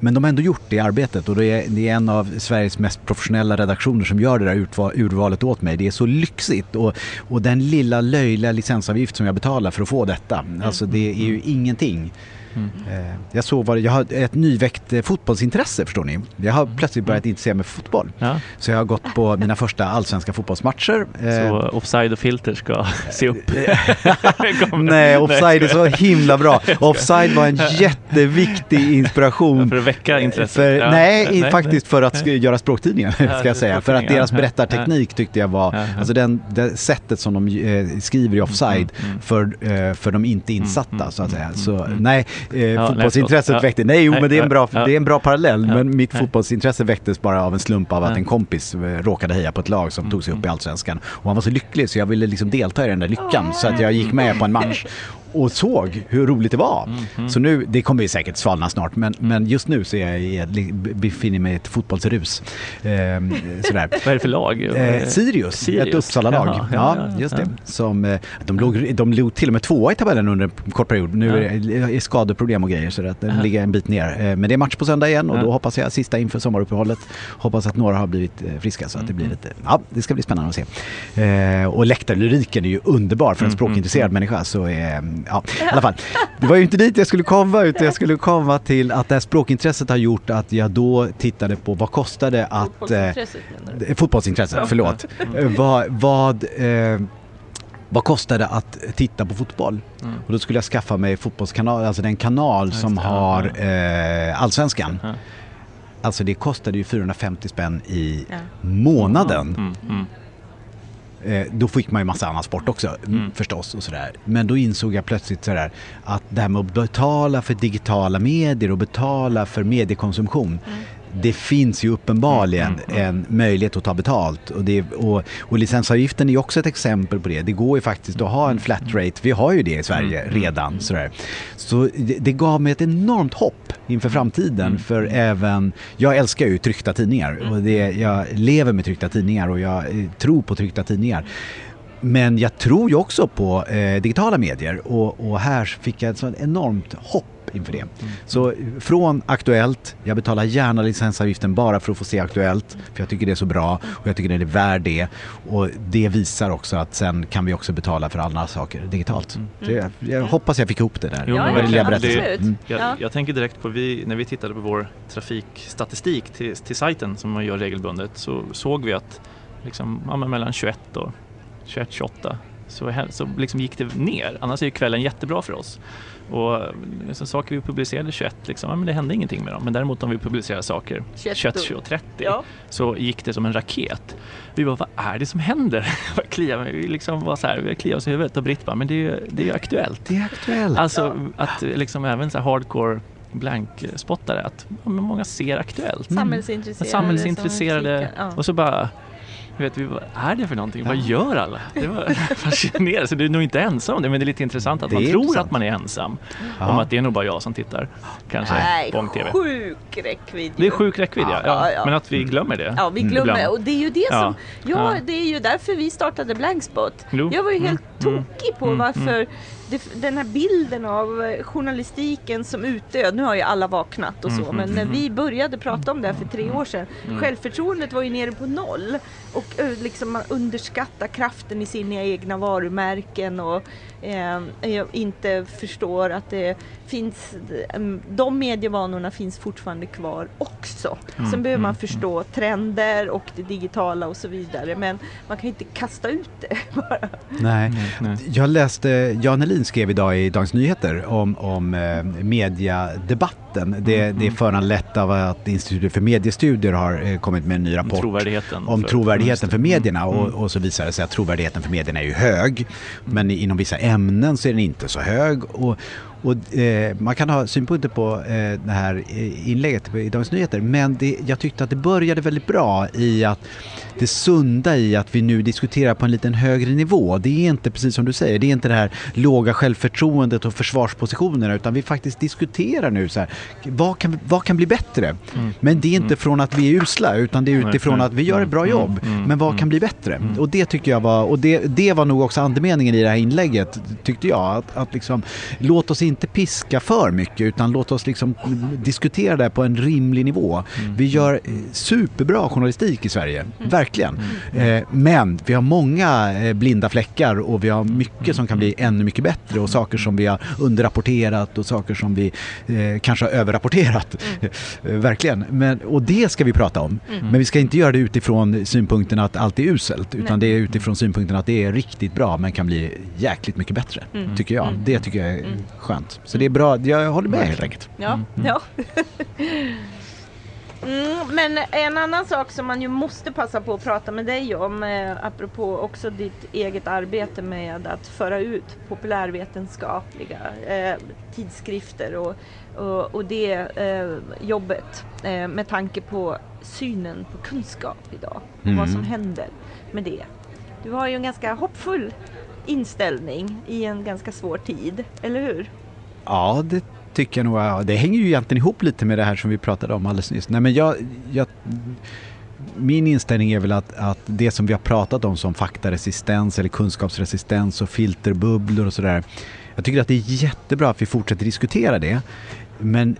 Men de har ändå gjort det arbetet och det är, det är en av Sveriges mest professionella redaktioner som gör det där urval, urvalet åt mig. Det är så lyxigt och, och den lilla löjliga licensavgift som jag betalar för att få detta, alltså det är ju ingenting. Eh, Jag såg vad, jag har ett nyväckt eh, fotbollsintresse förstår ni. Jag har plötsligt börjat intressera mig för fotboll. Ja. Så jag har gått på mina första allsvenska fotbollsmatcher. Eh, Så offside och filter ska se upp. Nej, offside är så himla bra. Offside var en jätteviktig inspiration. För att väcka intresset. För, Ja. nej, Nej, faktiskt för att göra språktidningar, ska jag säga. För att deras berättarteknik tyckte jag var, alltså den, det sättet som de skriver i offside Mm, mm. för, för de inte insatta, mm, så att säga. mm, Så mm. nej, eh, nej, fotbollsintresset. Ja. väckte, nej jo Nej, men det är en bra, ja. det är en bra parallell, Ja. men mitt Nej. fotbollsintresse väcktes bara av en slump av att Ja. en kompis eh, råkade heja på ett lag som tog sig upp i Allsvenskan. Och han var så lycklig så jag ville liksom delta i den där lyckan, så att jag gick med på en match och såg hur roligt det var. Mm, Så nu, det kommer ju säkert svalna snart, men, men just nu så är jag i, befinner mig i ett fotbollsrus. Ehm, sådär. Vad är det för lag? Eh, Sirius, Sirius. ett Uppsala-lag. Ja, ja, ja, just det. Som, eh, de, låg, de låg till och med tvåa i tabellen under en kort period. Nu är det skadeproblem och grejer så att den ligger en bit ner. Eh, Men det är match på söndag igen och då hoppas jag sista inför sommaruppehållet. Hoppas att några har blivit eh, friska så att det blir Mm. lite, ja det ska bli spännande att se. Eh, Och läktarlyriken är ju underbar för en Mm, språkintresserad mm, människa så är, ja i alla fall. Det var ju inte dit jag skulle komma utan jag skulle komma till att det här språkintresset har gjort att jag då tittade på vad kostade att eh, Fotbollsintresset menar du? Eh, Fotbollsintresset, förlåt. Eh, vad, vad, eh, vad kostar det att titta på fotboll? Mm. Och då skulle jag skaffa mig fotbollskanal, alltså den kanal som det, ja, har eh, Allsvenskan. Ja. Alltså det kostade ju 450 spänn i Ja. månaden. Mm, mm. Eh, då fick man ju massa annan sport också Mm. förstås och sådär. Men då insåg jag plötsligt sådär att det här med att betala för digitala medier och betala för mediekonsumtion det finns ju uppenbarligen Mm, mm, en möjlighet att ta betalt och, det, och, och licensavgiften är också ett exempel på det. Det går ju faktiskt att ha en flat rate, vi har ju det i Sverige Mm, redan. Sådär. Så det, det gav mig ett enormt hopp inför framtiden Mm. för även, jag älskar ju tryckta tidningar och det, jag lever med tryckta tidningar och jag eh, tror på tryckta tidningar. Men jag tror ju också på eh, digitala medier och, och här fick jag ett sånt enormt hopp inför det. Så från Aktuellt, jag betalar gärna licensavgiften bara för att få se Aktuellt för jag tycker det är så bra och jag tycker det är värd det. Och det visar också att sen kan vi också betala för andra saker digitalt. Så jag, jag hoppas jag fick ihop det där. Jo, Ja, Det det berättelsen. absolut. Mm. Jag, Ja. jag tänker direkt på, vi, när vi tittade på vår trafikstatistik till, till sajten som man gör regelbundet så såg vi att liksom, ja, mellan 21 och 21-28 så, så liksom gick det ner. Annars är ju kvällen jättebra för oss. Och så saker vi publicerade 21, liksom, ja, men det hände ingenting med dem. Men däremot om vi publicerar saker 21 21, 20 och 30 Ja. så gick det som en raket. Vi bara, vad är det som händer? Kliar vi liksom var så här, vi kliar oss i huvudet och Britt bara, men det är ju det är ju aktuellt. Det är aktuellt. Alltså att liksom även så här hardcore blankspottare, att ja, men många ser aktuellt. Samhällsintresserade. Samhällsintresserade. Ja. och så bara Vet vi, vad är det för någonting? Vad gör alla? Det var fascinerande. Så du är nog inte ensam det, men det är lite intressant att Det man tror intressant. att man är ensam. Ja. Om att det är nog bara jag som tittar. Kanske Nej, på TV. sjuk räckvidd. Det är sjuk räckvidd ja. Ja, ja. ja. Men att vi glömmer det. Ja, vi Mm. glömmer. Ibland. Och det är ju det Ja. som... Ja, Ja. det är ju därför vi startade Blankspot. Jo. Jag var ju Mm, helt mm, tokig på mm, varför det, den här bilden av eh, journalistiken som utdöd, nu har ju alla vaknat och så, Mm, men mm, när mm. vi började prata om det här för tre år sedan, Mm. självförtroendet var ju nere på noll och eh, liksom man underskattar kraften i sina egna varumärken och eh, inte förstår att det finns, eh, de medievanorna finns fortfarande kvar också. Mm, Sen behöver man mm, förstå trender och det digitala och så vidare men man kan inte kasta ut det bara. Nej. Nej. Jag läste, Jan Helin skrev idag i Dagens Nyheter om, om eh, mediadebatten. Det, Mm, det är mm. föranlett av att Institutet för mediestudier har eh, kommit med en ny Om rapport trovärdigheten. om för- trovärdigheten för medierna Mm, och, mm. och så visar det sig att trovärdigheten för medierna är ju hög men inom vissa ämnen så är den inte så hög. Och, och, eh, man kan ha synpunkter på eh, det här eh, inlägget i Dagens Nyheter men det, jag tyckte att det började väldigt bra i att det sunda i att vi nu diskuterar på en liten högre nivå. Det är inte precis som du säger, det är inte det här låga självförtroendet och försvarspositionerna utan vi faktiskt diskuterar nu så här, vad kan, vad kan bli bättre? Mm. Men det är inte mm. från att vi är usla utan det är utifrån att vi gör ett bra mm. jobb. Mm. Men vad kan bli bättre? Och det tycker jag var, och det, det var nog också andemeningen i det här inlägget tyckte jag. Att, att liksom, låt oss inte piska för mycket utan låt oss liksom diskutera det på en rimlig nivå. Vi gör superbra journalistik i Sverige, verkligen. Eh, men vi har många eh, blinda fläckar och vi har mycket som kan bli ännu mycket bättre och saker som vi har underrapporterat och saker som vi eh, kanske har överrapporterat. Mm. Verkligen. Men, och det ska vi prata om. Mm. Men vi ska inte göra det utifrån synpunkten att allt är uselt utan det är utifrån synpunkten att det är riktigt bra men kan bli jäkligt mycket bättre. Mm. Tycker jag. Mm. Det tycker jag är mm. skönt. Så det är bra. Jag håller med helt enkelt. Ja. Mm. ja. Mm, men en annan sak som man ju måste passa på att prata med dig om, eh, apropå också ditt eget arbete med att föra ut populärvetenskapliga eh, tidskrifter och, och, och det eh, jobbet eh, med tanke på synen på kunskap idag och mm. vad som händer med det. Du har ju en ganska hoppfull inställning i en ganska svår tid, eller hur? Ja, det tycker jag nog, det hänger ju egentligen ihop lite med det här som vi pratade om alldeles nyss. Nej, men jag, jag min inställning är väl att, att, det som vi har pratat om som faktaresistens eller kunskapsresistens och filterbubblor och sådär. Jag tycker att det är jättebra att vi fortsätter diskutera det. Men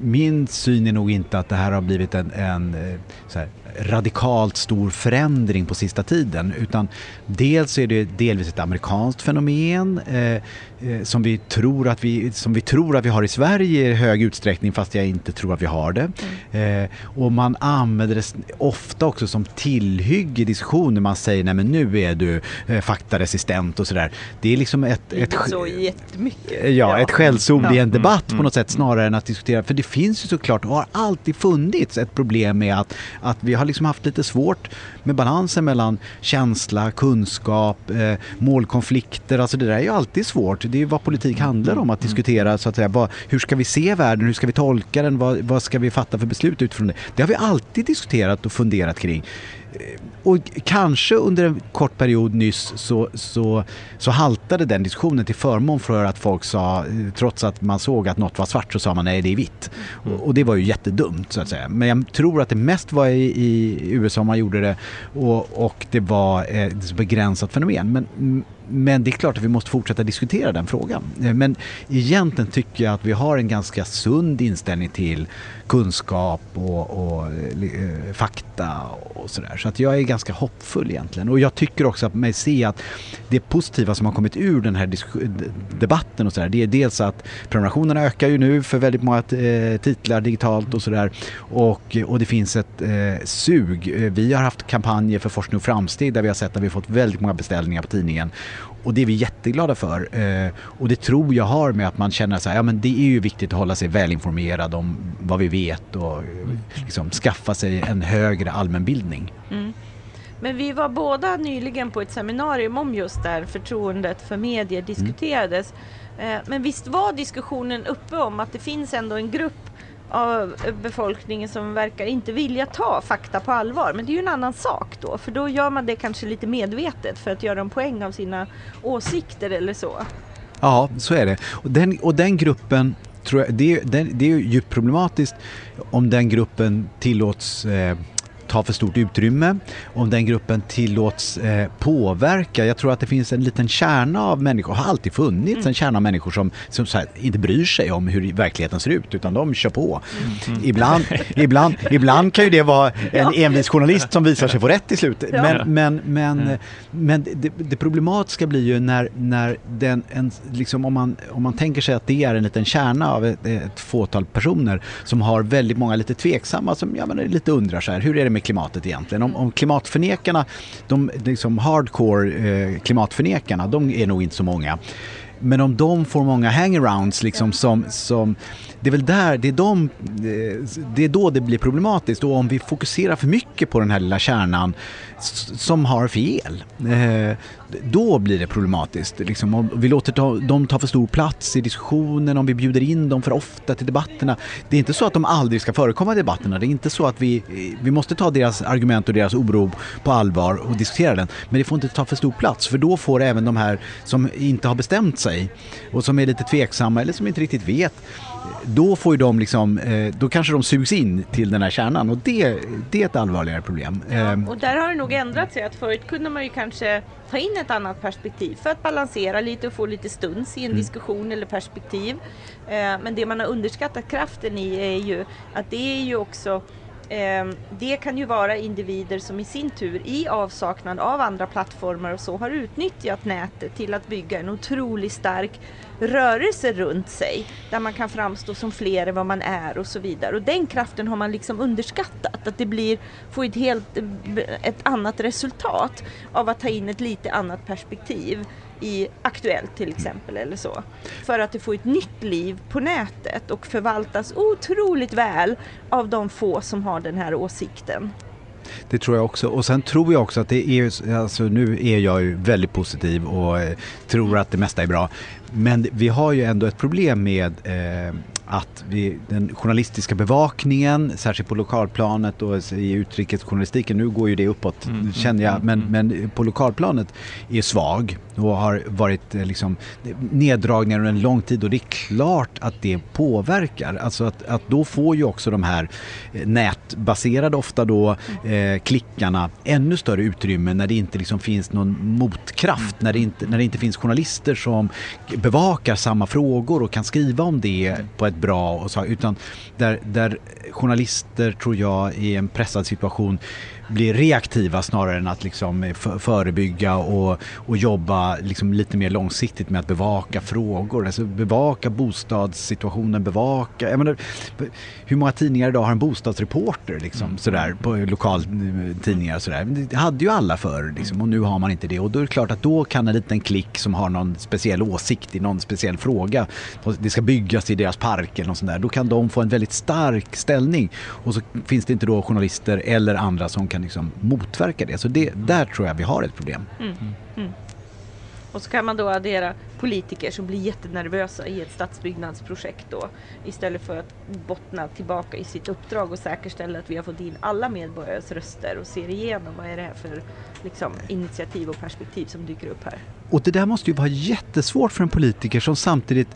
min syn är nog inte att det här har blivit en, en eh, här, radikalt stor förändring på sista tiden utan dels är det delvis ett amerikanskt fenomen eh, Eh, som, vi tror att vi, som vi tror att vi har i Sverige i hög utsträckning fast jag inte tror att vi har det. Mm. Eh, och man använder det ofta också som tillhygge i diskussioner. Man säger nej men nu är du eh, faktaresistent och sådär. Det är liksom ett... ett så jättemycket. Ja, ja. ett skällsord ja. i en debatt mm. på något sätt snarare än att diskutera. För det finns ju såklart och har alltid funnits ett problem med att, att vi har liksom haft lite svårt med balansen mellan känsla, kunskap, eh, målkonflikter. Alltså det där är ju alltid svårt det är vad politik handlar om, att mm. diskutera så att säga, vad, hur ska vi se världen, hur ska vi tolka den, vad, vad ska vi fatta för beslut utifrån det. Det har vi alltid diskuterat och funderat kring. Eh, och kanske under en kort period nyss så, så, så haltade den diskussionen till förmån för att folk sa, trots att man såg att något var svart så sa man nej det är vitt. Mm. Och, och, det var ju jättedumt så att säga. Men jag tror att det mest var i, i USA man gjorde det och, och det var ett begränsat fenomen. Men, men det är klart att vi måste fortsätta diskutera den frågan. Eh, men egentligen tycker jag att vi har en ganska sund inställning till kunskap och, och eh, eh, fakta och sådär. Så att jag är ganska hoppfull egentligen. Och jag tycker också att mig se att det positiva som har kommit ur den här debatten och sådär, det är dels att prenumerationerna ökar ju nu för väldigt många titlar digitalt och sådär. Och, och det finns ett eh, sug. Vi har haft kampanjer för forskning och framsteg där vi har sett att vi har fått väldigt många beställningar på tidningen. Och det är vi jätteglada för. Eh, och det tror jag har med att man känner så här, ja men det är ju viktigt att hålla sig välinformerad om vad vi vet och liksom skaffa sig en högre allmänbildning. Mm. Men vi var båda nyligen på ett seminarium om just där förtroendet för medier diskuterades. Mm. Men visst var diskussionen uppe om att det finns ändå en grupp av befolkningen som verkar inte vilja ta fakta på allvar. Men det är ju en annan sak då, för då gör man det kanske lite medvetet för att göra en poäng av sina åsikter eller så. Ja, så är det. Och den, och den gruppen tror jag, det, det, det är ju djupt problematiskt om den gruppen tillåts eh, ta för stort utrymme, om den gruppen tillåts eh, påverka. Jag tror att det finns en liten kärna av människor, har alltid funnits mm. en kärna av människor som, som här, inte bryr sig om hur verkligheten ser ut utan de kör på. Mm. Ibland, ibland, ibland kan ju det vara en envis journalist som visar sig få rätt till slut. Ja. Men, men, men, mm. men det, det, problematiska blir ju när, när den, en, liksom om, man, om man tänker sig att det är en liten kärna av ett, ett fåtal personer som har väldigt många lite tveksamma som ja, men lite undrar så här, hur är det med klimatet egentligen. Om, om klimatförnekarna, de liksom hardcore eh, klimatförnekarna, de är nog inte så många. Men om de får många hangarounds liksom som, som det är väl där, det är, de, eh, det är då det blir problematiskt och om vi fokuserar för mycket på den här lilla kärnan som har fel, eh, då blir det problematiskt. Liksom, om vi låter dem ta för stor plats i diskussionen, om vi bjuder in dem för ofta till debatterna. Det är inte så att de aldrig ska förekomma i debatterna, det är inte så att vi, eh, vi måste ta deras argument och deras oro på allvar och diskutera den. Men det får inte ta för stor plats för då får även de här som inte har bestämt sig och som är lite tveksamma eller som inte riktigt vet då får ju de liksom, eh, då kanske de sugs in till den här kärnan och det, det är ett allvarligare problem. Ja, ehm. och där har det nog ändrat sig att förut kunde man ju kanske ta in ett annat perspektiv för att balansera lite och få lite stuns i en mm. diskussion eller perspektiv. Eh, men det man har underskattat kraften i är ju att det är ju också Ehm, det kan ju vara individer som i sin tur i avsaknad av andra plattformar och så har utnyttjat nätet till att bygga en otroligt stark rörelse runt sig där man kan framstå som fler än vad man är och så vidare. Och den kraften har man liksom underskattat, att det blir, får ett helt ett annat resultat av att ta in ett lite annat perspektiv i Aktuellt till exempel eller så. För att det får ett nytt liv på nätet och förvaltas otroligt väl av de få som har den här åsikten. Det tror jag också. Och sen tror jag också att det är, alltså nu är jag ju väldigt positiv och eh, tror att det mesta är bra. Men vi har ju ändå ett problem med eh, att vi, den journalistiska bevakningen, särskilt på lokalplanet och i utrikesjournalistiken, nu går ju det uppåt mm, mm känner jag, mm, men, mm. men på lokalplanet är svag och har varit eh, liksom neddragningar under en lång tid och det är klart att det påverkar. Alltså att, att då får ju också de här eh, nätbaserade, ofta då eh, klickarna, ännu större utrymme när det inte liksom finns någon motkraft, när det, inte, när det inte finns journalister som bevakar samma frågor och kan skriva om det på ett bra och så, utan där, där journalister tror jag i en pressad situation blir reaktiva snarare än att liksom förebygga och, och jobba liksom lite mer långsiktigt med att bevaka frågor. Alltså bevaka bostadssituationen, bevaka... Jag menar, hur många tidningar idag har en bostadsreporter liksom, mm. sådär, på lokaltidningar? Sådär. Det hade ju alla förr liksom, och nu har man inte det. Och då är det klart att då kan en liten klick som har någon speciell åsikt i någon speciell fråga, det ska byggas i deras park eller något sånt där, då kan de få en väldigt stark ställning. Och så finns det inte då journalister eller andra som kan kan liksom motverka det. Så det, där tror jag vi har ett problem. Mm. Mm. Och så kan man då addera politiker som blir jättenervösa i ett stadsbyggnadsprojekt då istället för att bottna tillbaka i sitt uppdrag och säkerställa att vi har fått in alla medborgares röster och ser igenom vad är det här för liksom, initiativ och perspektiv som dyker upp här. Och det där måste ju vara jättesvårt för en politiker som samtidigt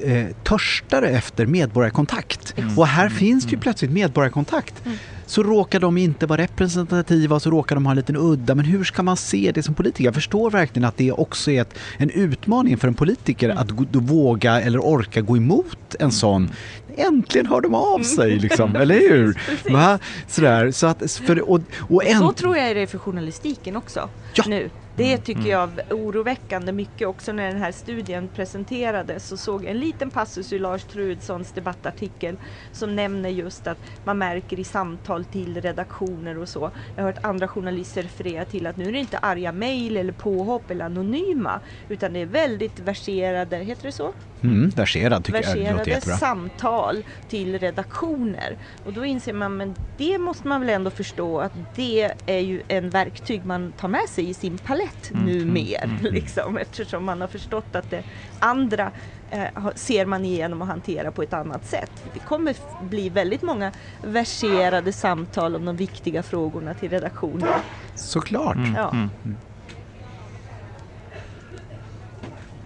eh, törstare efter medborgarkontakt. Mm. Och här mm. finns det ju mm. plötsligt medborgarkontakt. Mm så råkar de inte vara representativa så råkar de ha en liten udda. Men hur ska man se det som politiker? Jag förstår verkligen att det också är ett, en utmaning för en politiker mm. att våga eller orka gå emot en sån Äntligen hör de av sig, mm. liksom, eller hur? Va? Sådär, så, att, för, och, och en... så tror jag det är för journalistiken också. Ja. Nu. Det mm, tycker mm. jag är oroväckande mycket också när den här studien presenterades så såg en liten passus i Lars Trudssons debattartikel som nämner just att man märker i samtal till redaktioner och så. Jag har hört andra journalister referera till att nu är det inte arga mejl eller påhopp eller anonyma utan det är väldigt verserade, heter det så? Mm, verserad tycker verserade jag låter jättebra. samtal till redaktioner. Och då inser man, men det måste man väl ändå förstå att det är ju en verktyg man tar med sig i sin palett mm, numer. Mm, mm, liksom, eftersom man har förstått att det andra eh, ser man igenom och hanterar på ett annat sätt. Det kommer bli väldigt många verserade samtal om de viktiga frågorna till redaktionen. Såklart. Ja. Mm, mm.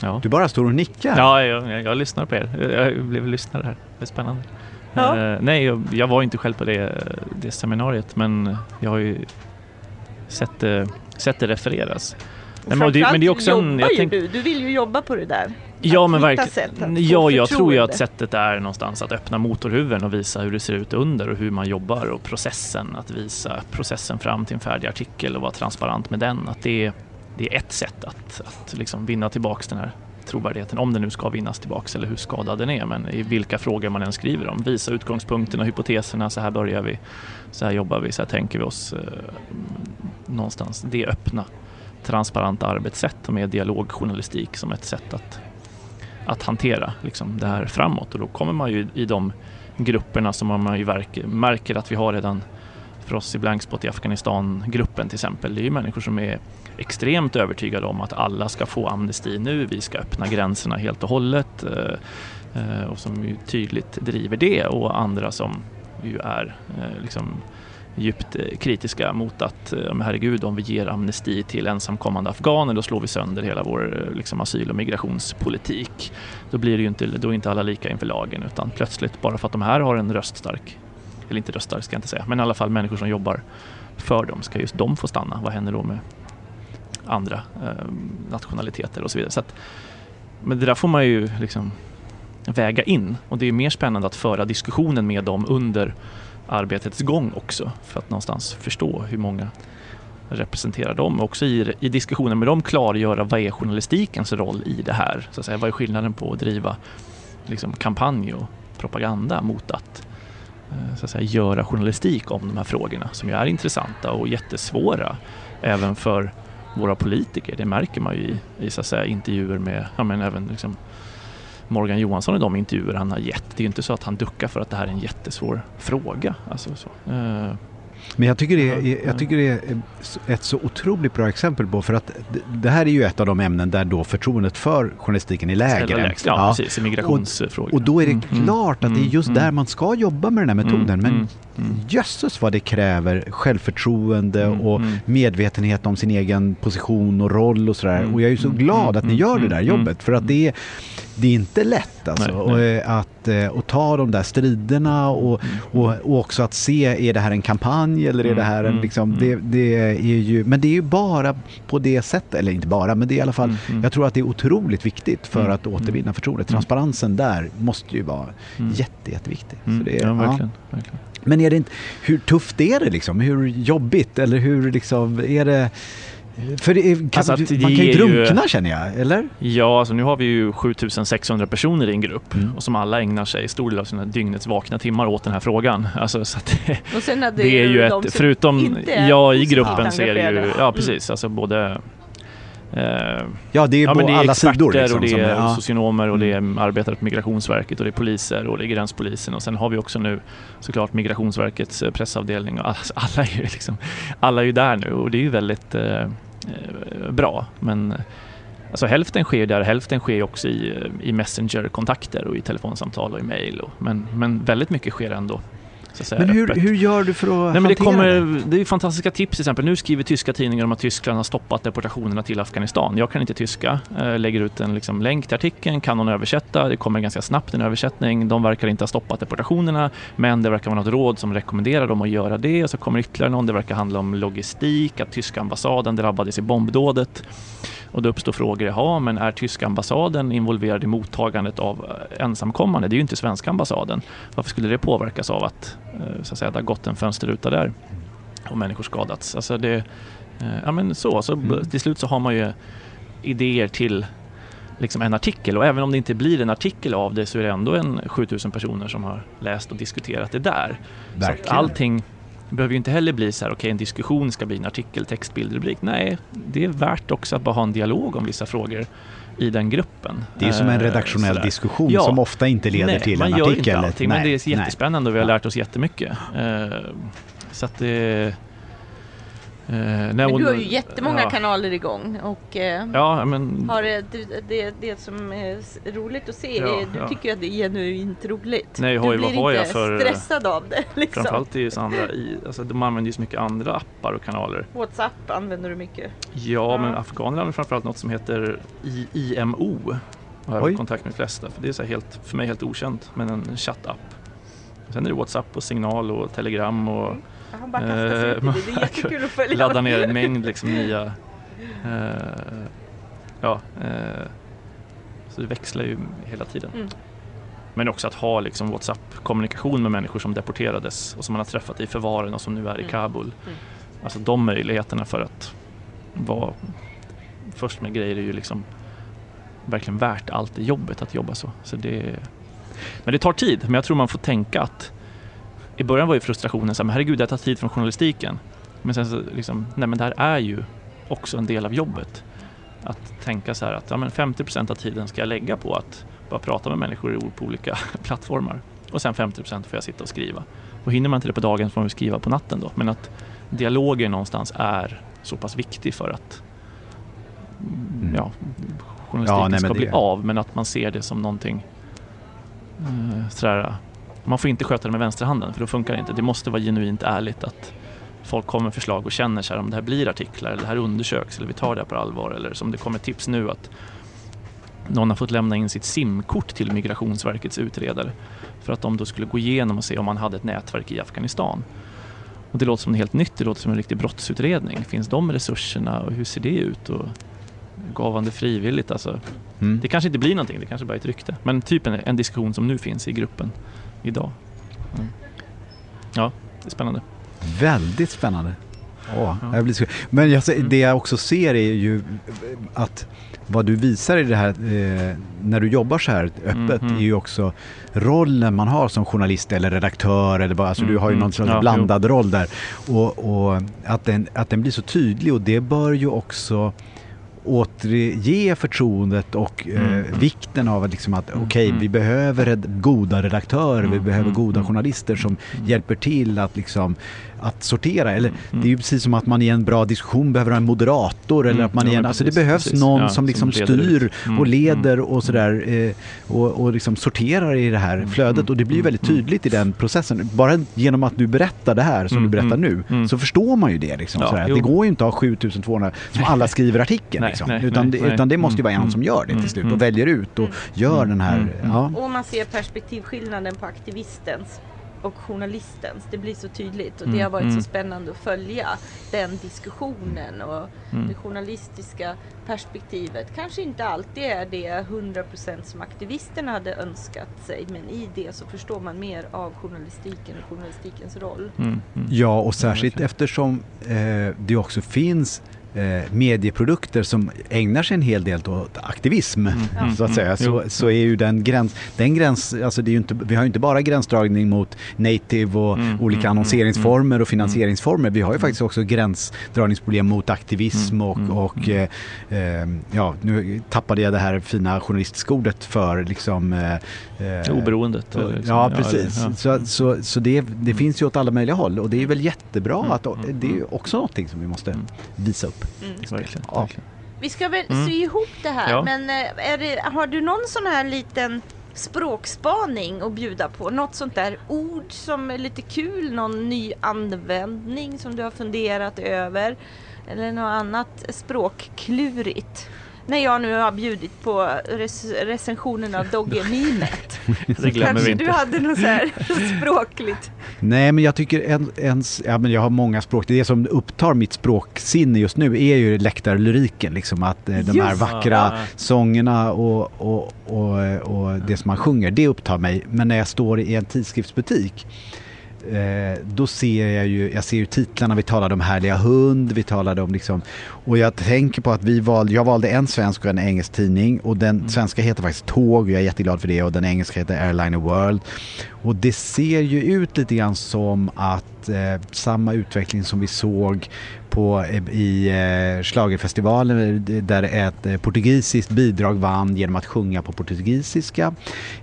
Ja. Du bara står och nickar. Ja, jag, jag, jag lyssnar på er. Jag blev lyssnare här. Det är spännande. Ja. Uh, nej, jag, jag, var inte själv på det, det seminariet men jag har ju sett det, sett det refereras. Nej, men, det, men det är också en, jag tänk... du, du vill ju jobba på det där. Ja, men verkligen. Ja, jag tror ju att sättet är någonstans att öppna motorhuven och visa hur det ser ut under och hur man jobbar och processen, att visa processen fram till en färdig artikel och vara transparent med den. Att det, det är ett sätt att, att liksom vinna tillbaks den här trovärdigheten, om den nu ska vinnas tillbaks eller hur skadad den är, men i vilka frågor man än skriver om. Visa utgångspunkterna, hypoteserna, så här börjar vi, så här jobbar vi, så här tänker vi oss eh, någonstans. Det öppna, transparenta arbetssätt och med dialogjournalistik som ett sätt att att hantera liksom, det här framåt och då kommer man ju i de grupperna som man ju märker att vi har redan för oss i Blankspot i Afghanistan-gruppen till exempel. Det är ju människor som är extremt övertygade om att alla ska få amnesti nu. Vi ska öppna gränserna helt och hållet eh, eh, och som ju tydligt driver det och andra som ju är eh, liksom djupt kritiska mot att, herregud, om vi ger amnesti till ensamkommande afghaner då slår vi sönder hela vår liksom, asyl och migrationspolitik. Då blir det ju inte, då är inte alla lika inför lagen utan plötsligt bara för att de här har en röststark, eller inte röststark ska jag inte säga, men i alla fall människor som jobbar för dem, ska just de få stanna? Vad händer då med andra eh, nationaliteter och så vidare. Så att, men det där får man ju liksom väga in och det är mer spännande att föra diskussionen med dem under arbetets gång också för att någonstans förstå hur många representerar dem. Också i, i diskussionen med dem klargöra vad är journalistikens roll i det här? Så att säga, vad är skillnaden på att driva liksom, kampanj och propaganda mot att, eh, så att säga, göra journalistik om de här frågorna som ju är intressanta och jättesvåra även för våra politiker. Det märker man ju i, i så att säga, intervjuer med, ja, men även liksom Morgan Johansson i de intervjuer han har gett. Det är ju inte så att han duckar för att det här är en jättesvår fråga. Alltså, så. Uh, men jag tycker, det är, jag tycker det är ett så otroligt bra exempel på, för att det här är ju ett av de ämnen där då förtroendet för journalistiken är lägre. Lägst, ja, ja, precis, i migrationsfrågor. Och, och, då är det mm, klart att det är mm, just mm, där man ska jobba med den här metoden. Men mm, mm. jösses vad det kräver självförtroende mm, och medvetenhet om sin egen position och roll och sådär. Och jag är ju så glad att ni gör det där jobbet, för att det är, det är inte lätt alltså. Nej, nej. Och, att att, eh, att ta de där striderna och, och, och, också att se, är det här en kampanj eller är det här en mm, liksom, mm. det, det är ju, men det är ju bara på det sättet, eller inte bara, men det är i alla fall, mm, jag tror att det är otroligt viktigt för att återvinna förtroende. Transparensen där måste ju vara jätte, jätteviktig. Så det ja, verkligen, ja. verkligen. Men är det inte, hur tufft är det liksom? Hur jobbigt eller hur liksom, är det för det är, kan, alltså man kan ju drunkna ju, känner jag, eller? Ja, alltså nu har vi ju 7600 personer i en grupp mm. och som alla ägnar sig stor del av sina dygnets vakna timmar åt den här frågan. Alltså, så det, och sen är det, det är ju ett, förutom, ja i gruppen så är det ju, ja precis, mm. alltså både ja, det är ja, på det är alla sidor. Liksom, och det är ja. socionomer och det är mm. arbetare på Migrationsverket och det är poliser och det är gränspolisen och sen har vi också nu såklart Migrationsverkets eh, pressavdelning och alla, alla, är ju liksom, alla är ju där nu och det är ju väldigt eh, Eh, bra. Men alltså hälften sker där, hälften sker också i, i Messenger-kontakter och i telefonsamtal och i mail. Och, men, men väldigt mycket sker ändå men hur, hur gör du för att Nej, men det, kommer, det? det är fantastiska tips till exempel. Nu skriver tyska tidningar om att Tyskland har stoppat deportationerna till Afghanistan. Jag kan inte tyska. Jag lägger ut en liksom länk till artikeln, kan någon översätta? Det kommer ganska snabbt en översättning. De verkar inte ha stoppat deportationerna men det verkar vara något råd som rekommenderar dem att göra det. Och så kommer ytterligare någon. Det verkar handla om logistik, att tyska ambassaden drabbades i bombdådet. Och då uppstår frågor, jaha, men är tyska ambassaden involverad i mottagandet av ensamkommande? Det är ju inte svenska ambassaden. Varför skulle det påverkas av att, eh, så att säga, det har gått en fönsterruta där och människor skadats? Alltså det, eh, ja men så, så mm. till slut så har man ju idéer till liksom en artikel och även om det inte blir en artikel av det så är det ändå en 7000 personer som har läst och diskuterat det där. Verkligen. Så att allting det behöver ju inte heller bli så här, okej okay, en diskussion ska bli en artikel, text, bild, rubrik. Nej, det är värt också att bara ha en dialog om vissa frågor i den gruppen. Det är som en eh, redaktionell Sådär. diskussion ja. som ofta inte leder nej, till en artikel. Man gör inte allting, nej, men det är jättespännande och vi har lärt oss jättemycket. Eh, så att det men du har ju jättemånga ja. kanaler igång och eh, ja, men, har det, det, det som är roligt att se, ja, du ja. tycker att det är genuint roligt. Nej, har, du blir vad inte för, stressad av det. Liksom. Framförallt i andra, i, alltså, de använder ju så mycket andra appar och kanaler. Whatsapp använder du mycket? Ja, men afghaner använder framförallt något som heter I, IMO. Jag har Oj. kontakt med de flesta, för det är så helt, för mig helt okänt, men en chattapp. Sen är det Whatsapp och signal och telegram och mm han bara kastar sig ut i det. Det är jättekul att följa Ladda ner en mängd liksom nya eh, Ja eh, Så det växlar ju hela tiden. Mm. Men också att ha liksom WhatsApp-kommunikation med människor som deporterades och som man har träffat i förvaren och som nu är i mm. Kabul. Mm. Alltså de möjligheterna för att vara först med grejer är ju liksom verkligen värt allt det jobbet att jobba så. så det, men det tar tid, men jag tror man får tänka att i början var ju frustrationen så här, men herregud det tar tid från journalistiken. Men sen så liksom, nej men det här är ju också en del av jobbet. Att tänka så här att ja, men 50% av tiden ska jag lägga på att bara prata med människor på olika plattformar. Och sen 50% får jag sitta och skriva. Och hinner man inte det på dagen får man skriva på natten då. Men att dialogen någonstans är så pass viktig för att mm. ja, journalistiken ja, nej, ska bli av. Men att man ser det som någonting eh, sådär, man får inte sköta det med vänsterhanden för då funkar det inte. Det måste vara genuint ärligt att folk kommer med förslag och känner så här, om det här blir artiklar eller det här undersöks eller vi tar det här på allvar eller som det kommer tips nu att någon har fått lämna in sitt simkort till Migrationsverkets utredare för att de då skulle gå igenom och se om man hade ett nätverk i Afghanistan. Och det låter som något helt nytt, det låter som en riktig brottsutredning. Finns de resurserna och hur ser det ut? Och gav han det frivilligt? Alltså, mm. Det kanske inte blir någonting, det kanske bara är ett rykte. Men typ en, en diskussion som nu finns i gruppen idag. Mm. Ja, det är spännande. Väldigt spännande. Åh, ja. jag blir Men jag, mm. det jag också ser är ju att vad du visar i det här eh, när du jobbar så här öppet mm, är ju också rollen man har som journalist eller redaktör eller bara, alltså mm, du har ju någon slags ja, blandad jo. roll där. Och, och, att, den, att den blir så tydlig och det bör ju också återge förtroendet och eh, mm. vikten av att, liksom att mm. okej, okay, mm. vi behöver goda redaktörer, vi mm. behöver goda journalister som hjälper till att liksom att sortera. Eller mm. det är ju precis som att man i en bra diskussion behöver ha en moderator. Eller att man ja, en, alltså det behövs precis. någon ja, som liksom som styr mm. och leder mm. och sådär eh, och, och liksom sorterar i det här flödet. Och det blir väldigt tydligt i den processen. Bara genom att du berättar det här som du berättar nu så förstår man ju det. Liksom, ja, det går ju inte att ha 7200 som alla skriver artikeln. Nej, liksom. nej, utan, nej, det, utan det måste ju vara en som gör det till slut och väljer ut och gör den här. Ja. Och man ser perspektivskillnaden på aktivistens och journalistens. Det blir så tydligt och det mm, har varit mm. så spännande att följa den diskussionen och mm. det journalistiska perspektivet. Kanske inte alltid är det 100% som aktivisterna hade önskat sig men i det så förstår man mer av journalistiken och journalistikens roll. Mm, mm. Ja och särskilt eftersom eh, det också finns medieprodukter som ägnar sig en hel del åt aktivism, mm. så att säga, så, så är ju den gräns, den gräns, alltså det är inte, vi har ju inte bara gränsdragning mot native och mm. olika mm. annonseringsformer och finansieringsformer, vi har ju faktiskt också gränsdragningsproblem mot aktivism och, och eh, eh, ja, nu tappade jag det här fina journalistiska ordet för liksom eh, eh Oberoendet. Liksom, ja, precis. Ja, så, så, så det, det finns ju åt alla möjliga håll och det är väl jättebra att det är också någonting som vi måste visa upp. Mm. Verkligen, ja. verkligen. Vi ska väl mm. sy ihop det här, ja. men eh, det, har du någon sån här liten språkspaning att bjuda på? Något sånt där ord som är lite kul, någon ny användning som du har funderat över? Eller något annat språkklurigt? När jag nu har bjudit på rec recensionen av Dogge-mimet. det glömmer Kanske vi inte. du hade något så här språkligt? Nej, men jag tycker en, ens, ja, men jag har många språk. Det som upptar mitt språksinne just nu är ju läktarlyriken. Liksom att eh, de här vackra ja. sångerna och, och, och, och det som man sjunger, det upptar mig. Men när jag står i en tidskriftsbutik eh, då ser jag ju, jag ser ju titlarna, vi talade om Härliga hund, vi talade om liksom, och jag tänker på att vi valde, jag valde en svensk och en engelsk tidning och den mm. svenska heter faktiskt Tåg och jag är jätteglad för det och den engelska heter Airliner World. Och det ser ju ut lite grann som att eh, samma utveckling som vi såg på, eh, i eh, Schlagerfestivalen eh, där ett eh, portugisiskt bidrag vann genom att sjunga på portugisiska.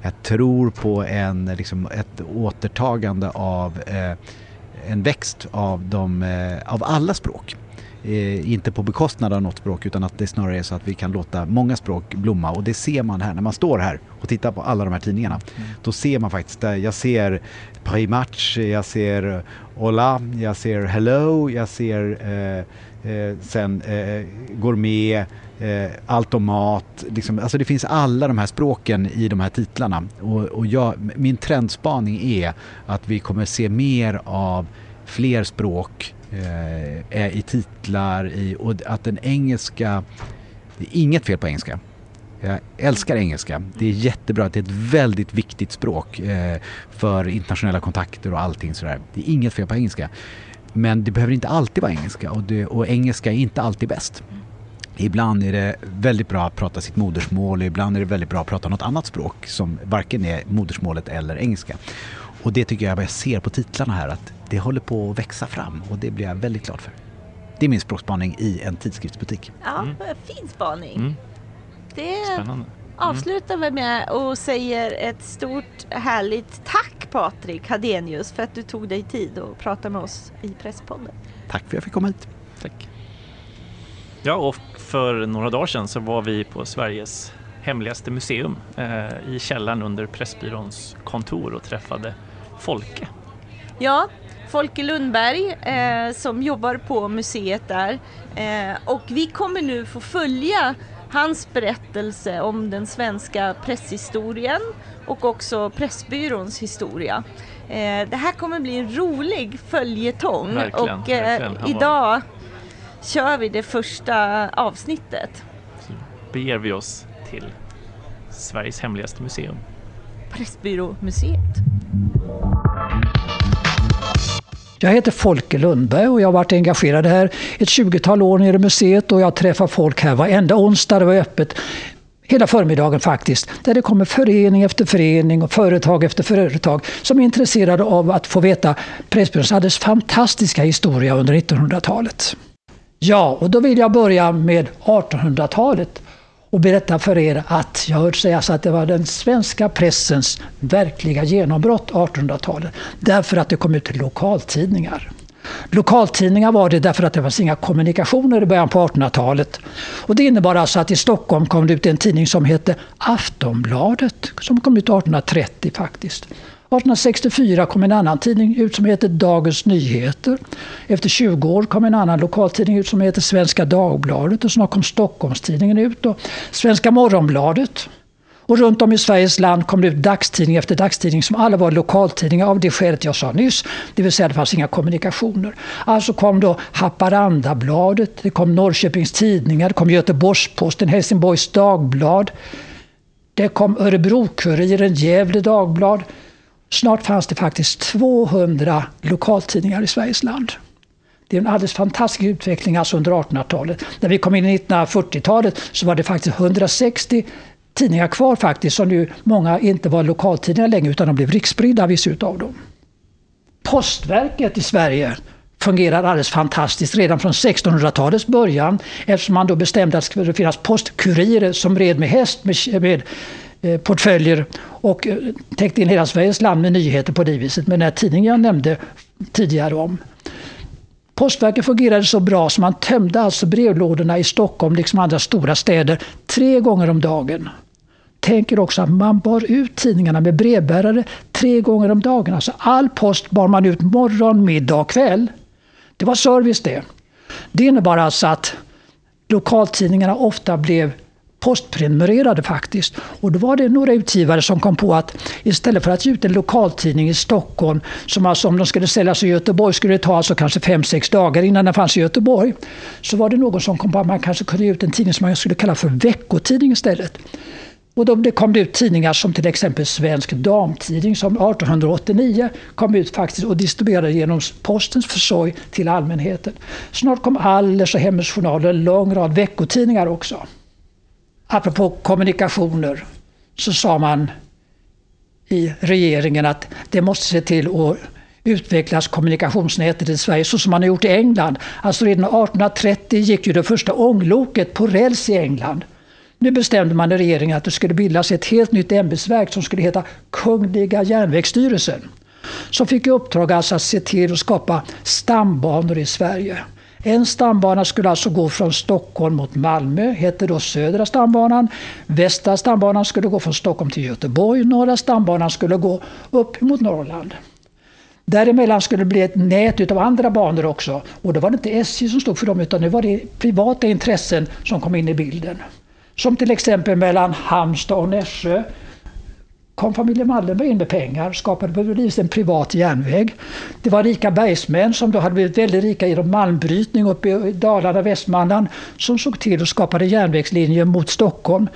Jag tror på en, liksom, ett återtagande av eh, en växt av, de, eh, av alla språk. Eh, inte på bekostnad av något språk utan att det snarare är så att vi kan låta många språk blomma och det ser man här när man står här och tittar på alla de här tidningarna. Mm. Då ser man faktiskt, jag ser Primatch, jag ser Hola, jag ser Hello, jag ser eh, eh, sen eh, Gourmet, eh, Allt om mat. Liksom, alltså det finns alla de här språken i de här titlarna. Och, och jag, min trendspaning är att vi kommer se mer av fler språk Eh, i titlar i, och att den engelska, det är inget fel på engelska. Jag älskar engelska. Det är jättebra. Det är ett väldigt viktigt språk eh, för internationella kontakter och allting sådär. Det är inget fel på engelska. Men det behöver inte alltid vara engelska och, det, och engelska är inte alltid bäst. Ibland är det väldigt bra att prata sitt modersmål och ibland är det väldigt bra att prata något annat språk som varken är modersmålet eller engelska. Och det tycker jag jag ser på titlarna här att det håller på att växa fram och det blir jag väldigt glad för. Det är min språkspaning i en tidskriftsbutik. Ja, mm. fin spaning. Mm. Det, Spännande. avslutar vi med och säger ett stort härligt tack Patrik Hadenius för att du tog dig tid att prata med oss i Presspodden. Tack för att jag fick komma hit. Tack. Ja, och för några dagar sedan så var vi på Sveriges hemligaste museum eh, i källaren under Pressbyråns kontor och träffade Folke. Ja, Folke Lundberg eh, som jobbar på museet där eh, och vi kommer nu få följa hans berättelse om den svenska presshistorien och också Pressbyråns historia. Eh, det här kommer bli en rolig följetong Verkligen, och eh, verkligen. Idag kör vi det första avsnittet. Så beger vi oss till Sveriges hemligaste museum. Pressbyråmuseet. Jag heter Folke Lundberg och jag har varit engagerad här ett 20-tal år nere i museet och jag träffar folk här varenda onsdag. Det var öppet hela förmiddagen faktiskt. Där det kommer förening efter förening och företag efter företag som är intresserade av att få veta Pressbyråns alldeles fantastiska historia under 1900-talet. Ja, och då vill jag börja med 1800-talet och berätta för er att jag har hört sägas att det var den svenska pressens verkliga genombrott 1800-talet. Därför att det kom ut lokaltidningar. Lokaltidningar var det därför att det fanns inga kommunikationer i början på 1800-talet. Och det innebar alltså att i Stockholm kom det ut en tidning som hette Aftonbladet som kom ut 1830 faktiskt. 1864 kom en annan tidning ut som heter Dagens Nyheter. Efter 20 år kom en annan lokaltidning ut som heter Svenska Dagbladet och snart kom Stockholmstidningen ut och Svenska Morgonbladet. Och runt om i Sveriges land kom det ut dagstidning efter dagstidning som alla var lokaltidningar av det skälet jag sa nyss. Det vill säga det fanns inga kommunikationer. Alltså kom då Haparandabladet, det kom Norrköpings Tidningar, det kom Göteborgs-Posten, Helsingborgs Dagblad. Det kom Örebro-Kuriren, Gävle Dagblad. Snart fanns det faktiskt 200 lokaltidningar i Sveriges land. Det är en alldeles fantastisk utveckling alltså under 1800-talet. När vi kom in i 1940-talet så var det faktiskt 160 tidningar kvar faktiskt som nu många inte var lokaltidningar längre utan de blev riksspridda vissa utav dem. Postverket i Sverige fungerar alldeles fantastiskt redan från 1600-talets början eftersom man då bestämde att det skulle finnas postkurirer som red med häst med, med Eh, portföljer och eh, täckte in hela Sveriges land med nyheter på det viset med den här tidningen jag nämnde tidigare om. Postverket fungerade så bra så man tömde alltså brevlådorna i Stockholm liksom andra stora städer tre gånger om dagen. Tänk er också att man bar ut tidningarna med brevbärare tre gånger om dagen. Alltså all post bar man ut morgon, middag och kväll. Det var service det. Det innebar alltså att lokaltidningarna ofta blev postprenumererade faktiskt. Och då var det några utgivare som kom på att istället för att ge ut en lokaltidning i Stockholm, som alltså om de skulle säljas i Göteborg skulle det ta alltså kanske 5-6 dagar innan den fanns i Göteborg. Så var det någon som kom på att man kanske kunde ge ut en tidning som man skulle kalla för veckotidning istället. Och då kom det ut tidningar som till exempel Svensk Damtidning som 1889 kom ut faktiskt och distribuerade genom postens försorg till allmänheten. Snart kom Allers och Hemmets Journal och en lång rad veckotidningar också. Apropå kommunikationer så sa man i regeringen att det måste se till att utvecklas kommunikationsnätet i Sverige så som man har gjort i England. Alltså redan 1830 gick ju det första ångloket på räls i England. Nu bestämde man i regeringen att det skulle bildas ett helt nytt ämbetsverk som skulle heta Kungliga järnvägsstyrelsen. Som fick i uppdrag alltså att se till att skapa stambanor i Sverige. En stambana skulle alltså gå från Stockholm mot Malmö, hette då Södra stambanan. Västra stambanan skulle gå från Stockholm till Göteborg. Norra stambanan skulle gå upp mot Norrland. Däremellan skulle det bli ett nät av andra banor också. Och då var det inte SJ som stod för dem utan nu var det privata intressen som kom in i bilden. Som till exempel mellan Halmstad och Nässjö kom familjen Wallenberg in med pengar, skapade en privat järnväg. Det var rika bergsmän som då hade blivit väldigt rika genom malmbrytning uppe i Dalarna, Västmanland, som såg till att skapade järnvägslinjer mot Stockholm.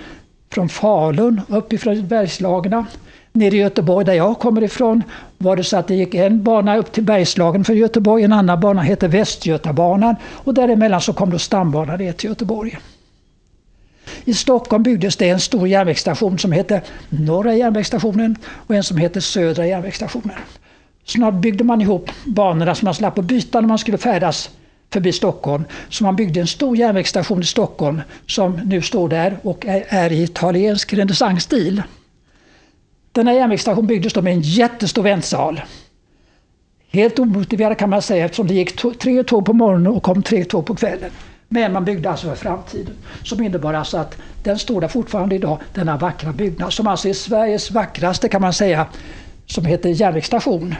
Från Falun uppifrån Bergslagen. Nere i Göteborg där jag kommer ifrån var det så att det gick en bana upp till Bergslagen för Göteborg, en annan bana hette Västgötabanan och däremellan så kom då stambanan ner till Göteborg. I Stockholm byggdes det en stor järnvägsstation som hette Norra järnvägsstationen och en som hette Södra järnvägsstationen. Snart byggde man ihop banorna så man slapp att byta när man skulle färdas förbi Stockholm. Så man byggde en stor järnvägsstation i Stockholm som nu står där och är, i italiensk renässansstil. Denna järnvägsstation byggdes då med en jättestor väntsal. Helt omotiverat kan man säga eftersom det gick tre tåg på morgonen och kom tre tåg på kvällen. Men man byggde alltså för framtiden. Som innebar alltså att den står där fortfarande idag, denna vackra byggnad som alltså är Sveriges vackraste kan man säga, som heter järnvägsstation.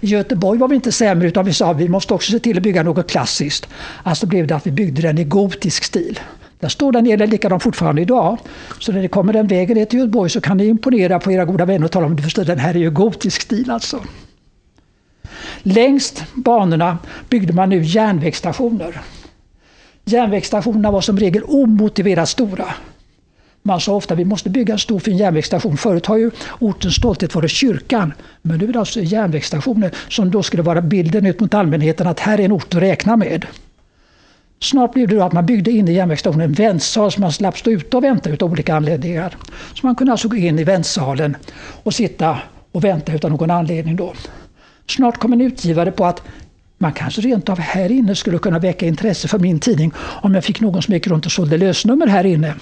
I Göteborg var vi inte sämre utan vi sa att vi måste också se till att bygga något klassiskt. Alltså blev det att vi byggde den i gotisk stil. Där står den nere likadant fortfarande idag. Så när ni kommer den vägen ner till Göteborg så kan ni imponera på era goda vänner och tala om att den här är ju gotisk stil alltså. Längst banorna byggde man nu järnvägsstationer. Järnvägsstationerna var som regel omotiverat stora. Man sa ofta att vi måste bygga en stor fin järnvägsstation. Förut har ju ortens stolthet varit kyrkan. Men nu är det alltså järnvägsstationer som då skulle vara bilden ut mot allmänheten att här är en ort att räkna med. Snart blev det då att man byggde in i järnvägsstationen en väntsal så man slapp stå ute och vänta av olika anledningar. Så man kunde alltså gå in i väntsalen och sitta och vänta utan någon anledning då. Snart kom en utgivare på att man kanske rent av här inne skulle kunna väcka intresse för min tidning om jag fick någon som gick runt och sålde lösnummer här inne.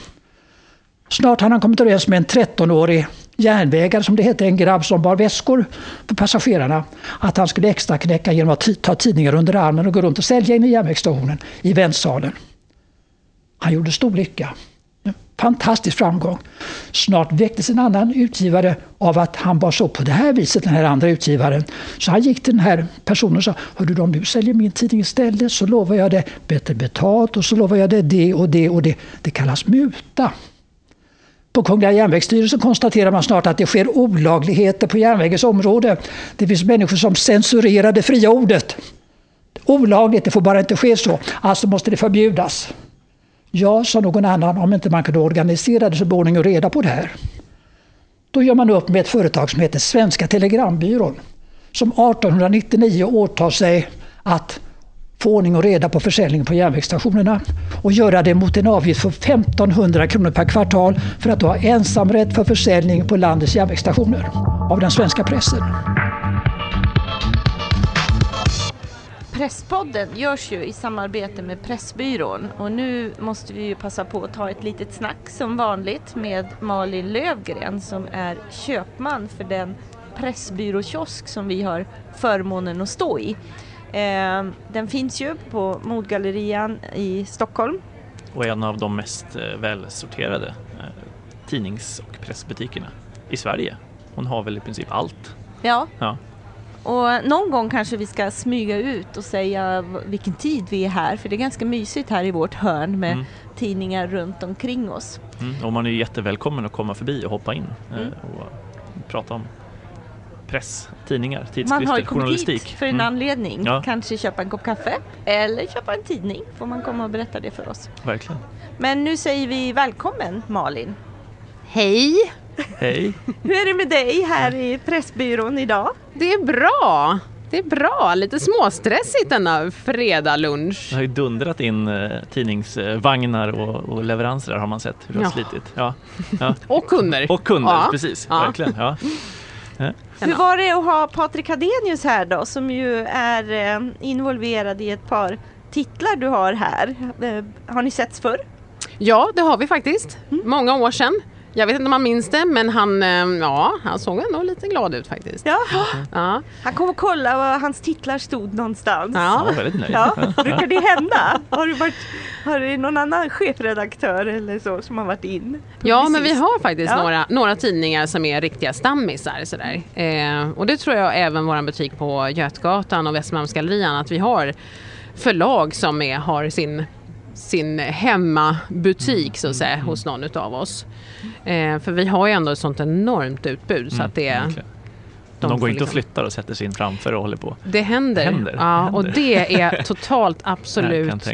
Snart hade han kommit överens med en 13-årig järnvägare, som det hette, en grabb som bar väskor för passagerarna, att han skulle extra knäcka genom att ta tidningar under armen och gå runt och sälja in i järnvägsstationen i väntsalen. Han gjorde stor lycka. Fantastisk framgång. Snart väcktes en annan utgivare av att han var så på det här viset, den här andra utgivaren. Så han gick till den här personen och sa, hördu om du säljer min tidning istället så lovar jag det bättre betalt och så lovar jag det det och det och det. Det kallas muta. På Kungliga järnvägsstyrelsen konstaterar man snart att det sker olagligheter på järnvägens område. Det finns människor som censurerar det fria ordet. Olagligt, det får bara inte ske så. Alltså måste det förbjudas. Ja, sa någon annan, om inte man kunde organisera det så blir ordning och reda på det här. Då gör man upp med ett företag som heter Svenska Telegrambyrån. Som 1899 åtar sig att få ordning och reda på försäljningen på järnvägsstationerna och göra det mot en avgift på 1500 kronor per kvartal för att ha ensamrätt för försäljning på landets järnvägsstationer av den svenska pressen. Presspodden görs ju i samarbete med Pressbyrån och nu måste vi ju passa på att ta ett litet snack som vanligt med Malin Lövgren som är köpman för den pressbyråkiosk som vi har förmånen att stå i. Eh, den finns ju på Modgallerian i Stockholm. Och en av de mest eh, välsorterade eh, tidnings och pressbutikerna i Sverige. Hon har väl i princip allt. Ja. ja. Och någon gång kanske vi ska smyga ut och säga vilken tid vi är här för det är ganska mysigt här i vårt hörn med mm. tidningar runt omkring oss. Mm. Och man är jättevälkommen att komma förbi och hoppa in mm. och prata om press, tidningar, tidskrifter, Man har ju kommit hit för en mm. anledning. Ja. Kanske köpa en kopp kaffe eller köpa en tidning. Får man komma och berätta det för oss. Verkligen. Men nu säger vi välkommen Malin. Hej! Hej! Hur är det med dig här i Pressbyrån idag? Det är bra! Det är bra, lite småstressigt denna fredagslunch. Det har ju dundrat in eh, tidningsvagnar och, och, leveranser där har man sett hur det har slitit. Ja. ja. och kunder. Och kunder, ja. precis. Ja. Verkligen. Ja. Hur var det att ha Patrik Hadenius här då som ju är eh, involverad i ett par titlar du har här. Eh, har ni setts förr? Ja, det har vi faktiskt. Mm. Många år sedan. Jag vet inte om han minns det men han, eh, ja, han såg ändå lite glad ut faktiskt. Ja. ja. Han kom och kollade var hans titlar stod någonstans. Ja, ja väldigt nöjd. Ja. Brukar det hända? Har du, varit, har du någon annan chefredaktör eller så som har varit in? Ja, men vi har faktiskt ja. några, några tidningar som är riktiga stammisar. Sådär. Eh, och det tror jag även vår butik på Götgatan och Västmalmsgallerian att vi har förlag som är, har sin sin hemmabutik så att säga mm. hos någon utav oss. Eh, för vi har ju ändå ett sånt enormt utbud så mm, att det är de, de går inte liksom... och flyttar och sätter sig in framför och håller på. Det händer. händer. Ja, händer. Och det är totalt absolut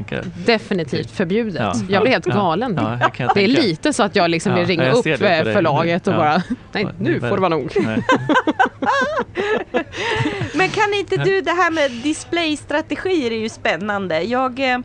definitivt förbjudet. Ja, jag blir helt galen. Ja, det är lite så att jag liksom vill ringa upp förlaget och bara nej nu får det vara nog. Men kan inte du, det här med displaystrategier är ju spännande. Jag eh,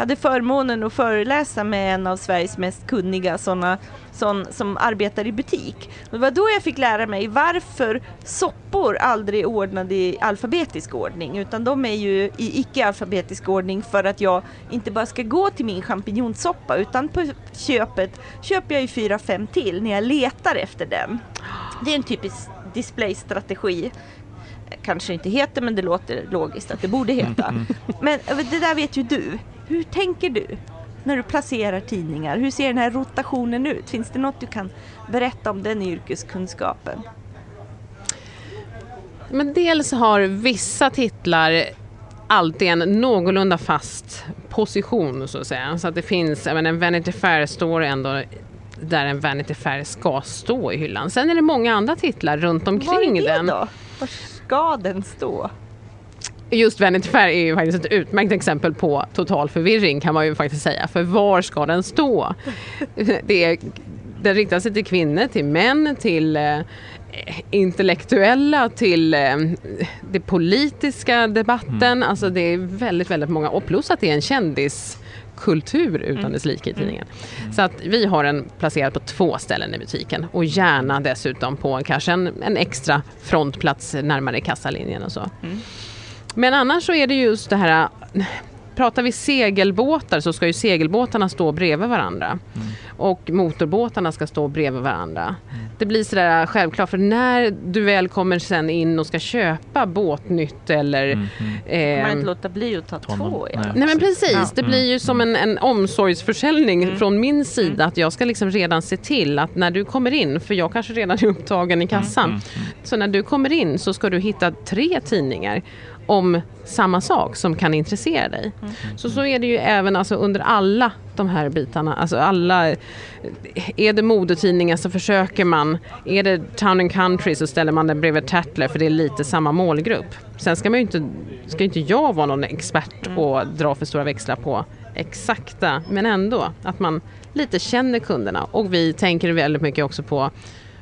hade förmånen att föreläsa med en av Sveriges mest kunniga sådana sån som arbetar i butik. Det var då jag fick lära mig varför soppor aldrig är ordnade i alfabetisk ordning utan de är ju i icke-alfabetisk ordning för att jag inte bara ska gå till min champinjonsoppa utan på köpet köper jag ju fyra, fem till när jag letar efter den. Det är en typisk displaystrategi kanske inte heter men det låter logiskt att det borde heta. Men det där vet ju du. Hur tänker du när du placerar tidningar? Hur ser den här rotationen ut? Finns det något du kan berätta om den yrkeskunskapen? Men dels har vissa titlar alltid en någorlunda fast position så att säga. Så att det finns, jag menar, en Vanity Fair står ändå där en Vanity Fair ska stå i hyllan. Sen är det många andra titlar runt omkring Var är det den. Då? Ska den stå? Just Vanity Fair är ju faktiskt ett utmärkt exempel på total förvirring kan man ju faktiskt säga. För var ska den stå? Det är, den riktar sig till kvinnor, till män, till eh, intellektuella, till eh, den politiska debatten. Alltså det är väldigt, väldigt många. Och plus att det är en kändiskultur utan dess like i tidningen. Så att vi har den placerad på två ställen i butiken och gärna dessutom på kanske en, en extra frontplats närmare kassalinjen och så. Men annars så är det just det här Pratar vi segelbåtar så ska ju segelbåtarna stå bredvid varandra. Och motorbåtarna ska stå bredvid varandra. Det blir sådär självklart för när du väl kommer sen in och ska köpa båtnytt eller... Mm, Kan man ehm, inte låta bli att ta man- två? Ja. nej. Nej men precis, Ja. det blir ju som en, en omsorgsförsäljning Mm. från min sida att jag ska liksom redan se till att när du kommer in, för jag kanske redan är upptagen i kassan, så när du kommer in så ska du hitta tre tidningar om samma sak som kan intressera dig. Så så är det ju även alltså under alla de här bitarna, alltså alla är det modetidningar så försöker man, är det Town and Country så ställer man det bredvid Tatler för det är lite samma målgrupp. Sen ska man ju inte, ska inte jag vara någon expert och dra för stora växlar på exakta, men ändå att man lite känner kunderna och vi tänker väldigt mycket också på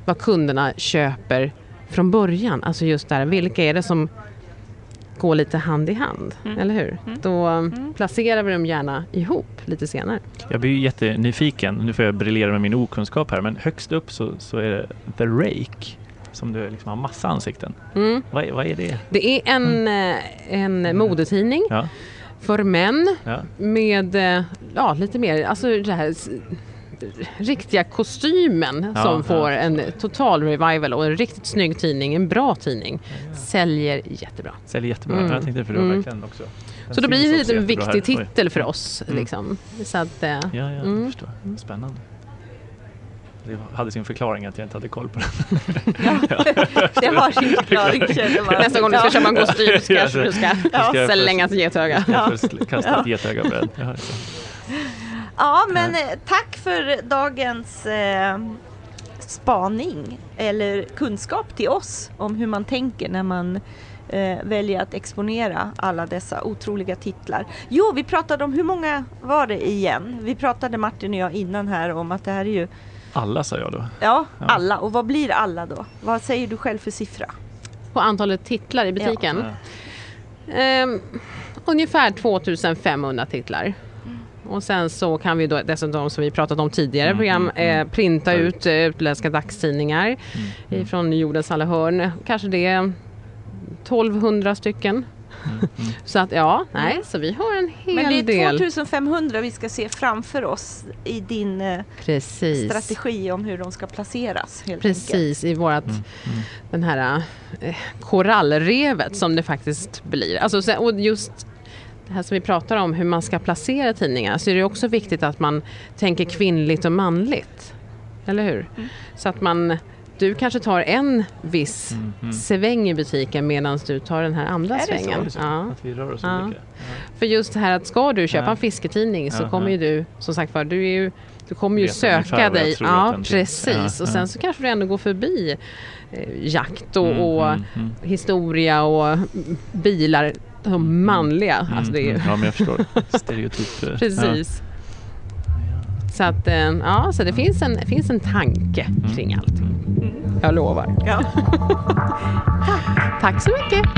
vad kunderna köper från början. Alltså just där, vilka är det som går lite hand i hand, eller hur? Då placerar vi dem gärna ihop lite senare. Jag blir ju jättenyfiken, nu får jag briljera med min okunskap här, men högst upp så, så är det The Rake som du liksom har massa ansikten. Mm. Vad, är- vad är det? Det är en, eh, en modetidning Ja, för män ja. med eh, ja, lite mer, alltså det här riktiga kostymen Ja, som ja, får en total revival och en riktigt snygg tidning, en bra tidning. Säljer jättebra. Säljer jättebra. Mm. Jag tänkte för det var Mm. verkligen också. Så då blir det en viktig titel för oss. Mm. Liksom. Så att, eh, Ja, ja, jag Mm. förstår. Spännande. Det hade sin förklaring att jag inte hade koll på den. Det har sin förklaring nästa gång du ska Ja. köpa en kostym Ja, du ska ska jag slänga ett getöga. Jag får kasta ett getöga på den. Ja, men eh, tack för dagens eh, spaning eller kunskap till oss om hur man tänker när man eh, väljer att exponera alla dessa otroliga titlar. Jo, vi pratade om hur många var det igen? Vi pratade Martin och jag innan här om att det här är ju Alla sa jag då. ja, Ja. alla. Och vad blir alla då? Vad säger du själv för siffra? På antalet titlar i butiken. Ja. Ehm, ungefär 2500 titlar. Och sen så kan vi då dessutom, som vi pratat om tidigare Mm, program, mm, mm. eh, printa Ta ut eh, utländska dagstidningar Mm, från jordens alla hörn. Kanske det är 1200 stycken. mm. Så att ja, nej, så vi har en hel Men det är del. 2500 vi ska se framför oss i din eh, Precis. strategi om hur de ska placeras. Helt enkelt. Precis, i vårat, Mm, mm. den här eh, korallrevet som det faktiskt blir. Alltså, och just det här som vi pratar om, hur man ska placera tidningar, så är det också viktigt att man tänker kvinnligt och manligt. Eller hur? Mm. Så att man, du kanske tar en viss Mm, mm. sväng i butiken medan du tar den här andra Är det svängen. Så? Ja. Att vi rör oss Ja. För just det här att ska du köpa Ja. en fisketidning så Ja, kommer ja. ju du, som sagt var, du är ju du kommer ju söka dig. Ja, precis. Ja, och sen ja. så kanske du ändå går förbi eh, jakt och, Mm, och mm, mm. historia och mm, bilar. De manliga. Mm, Alltså det är ju, mm. Ja, men jag förstår. Stereotyp. eh, precis. Så att, eh, ja, så det finns en, finns en tanke Mm. kring allt. Jag lovar. Ja. Tack så mycket.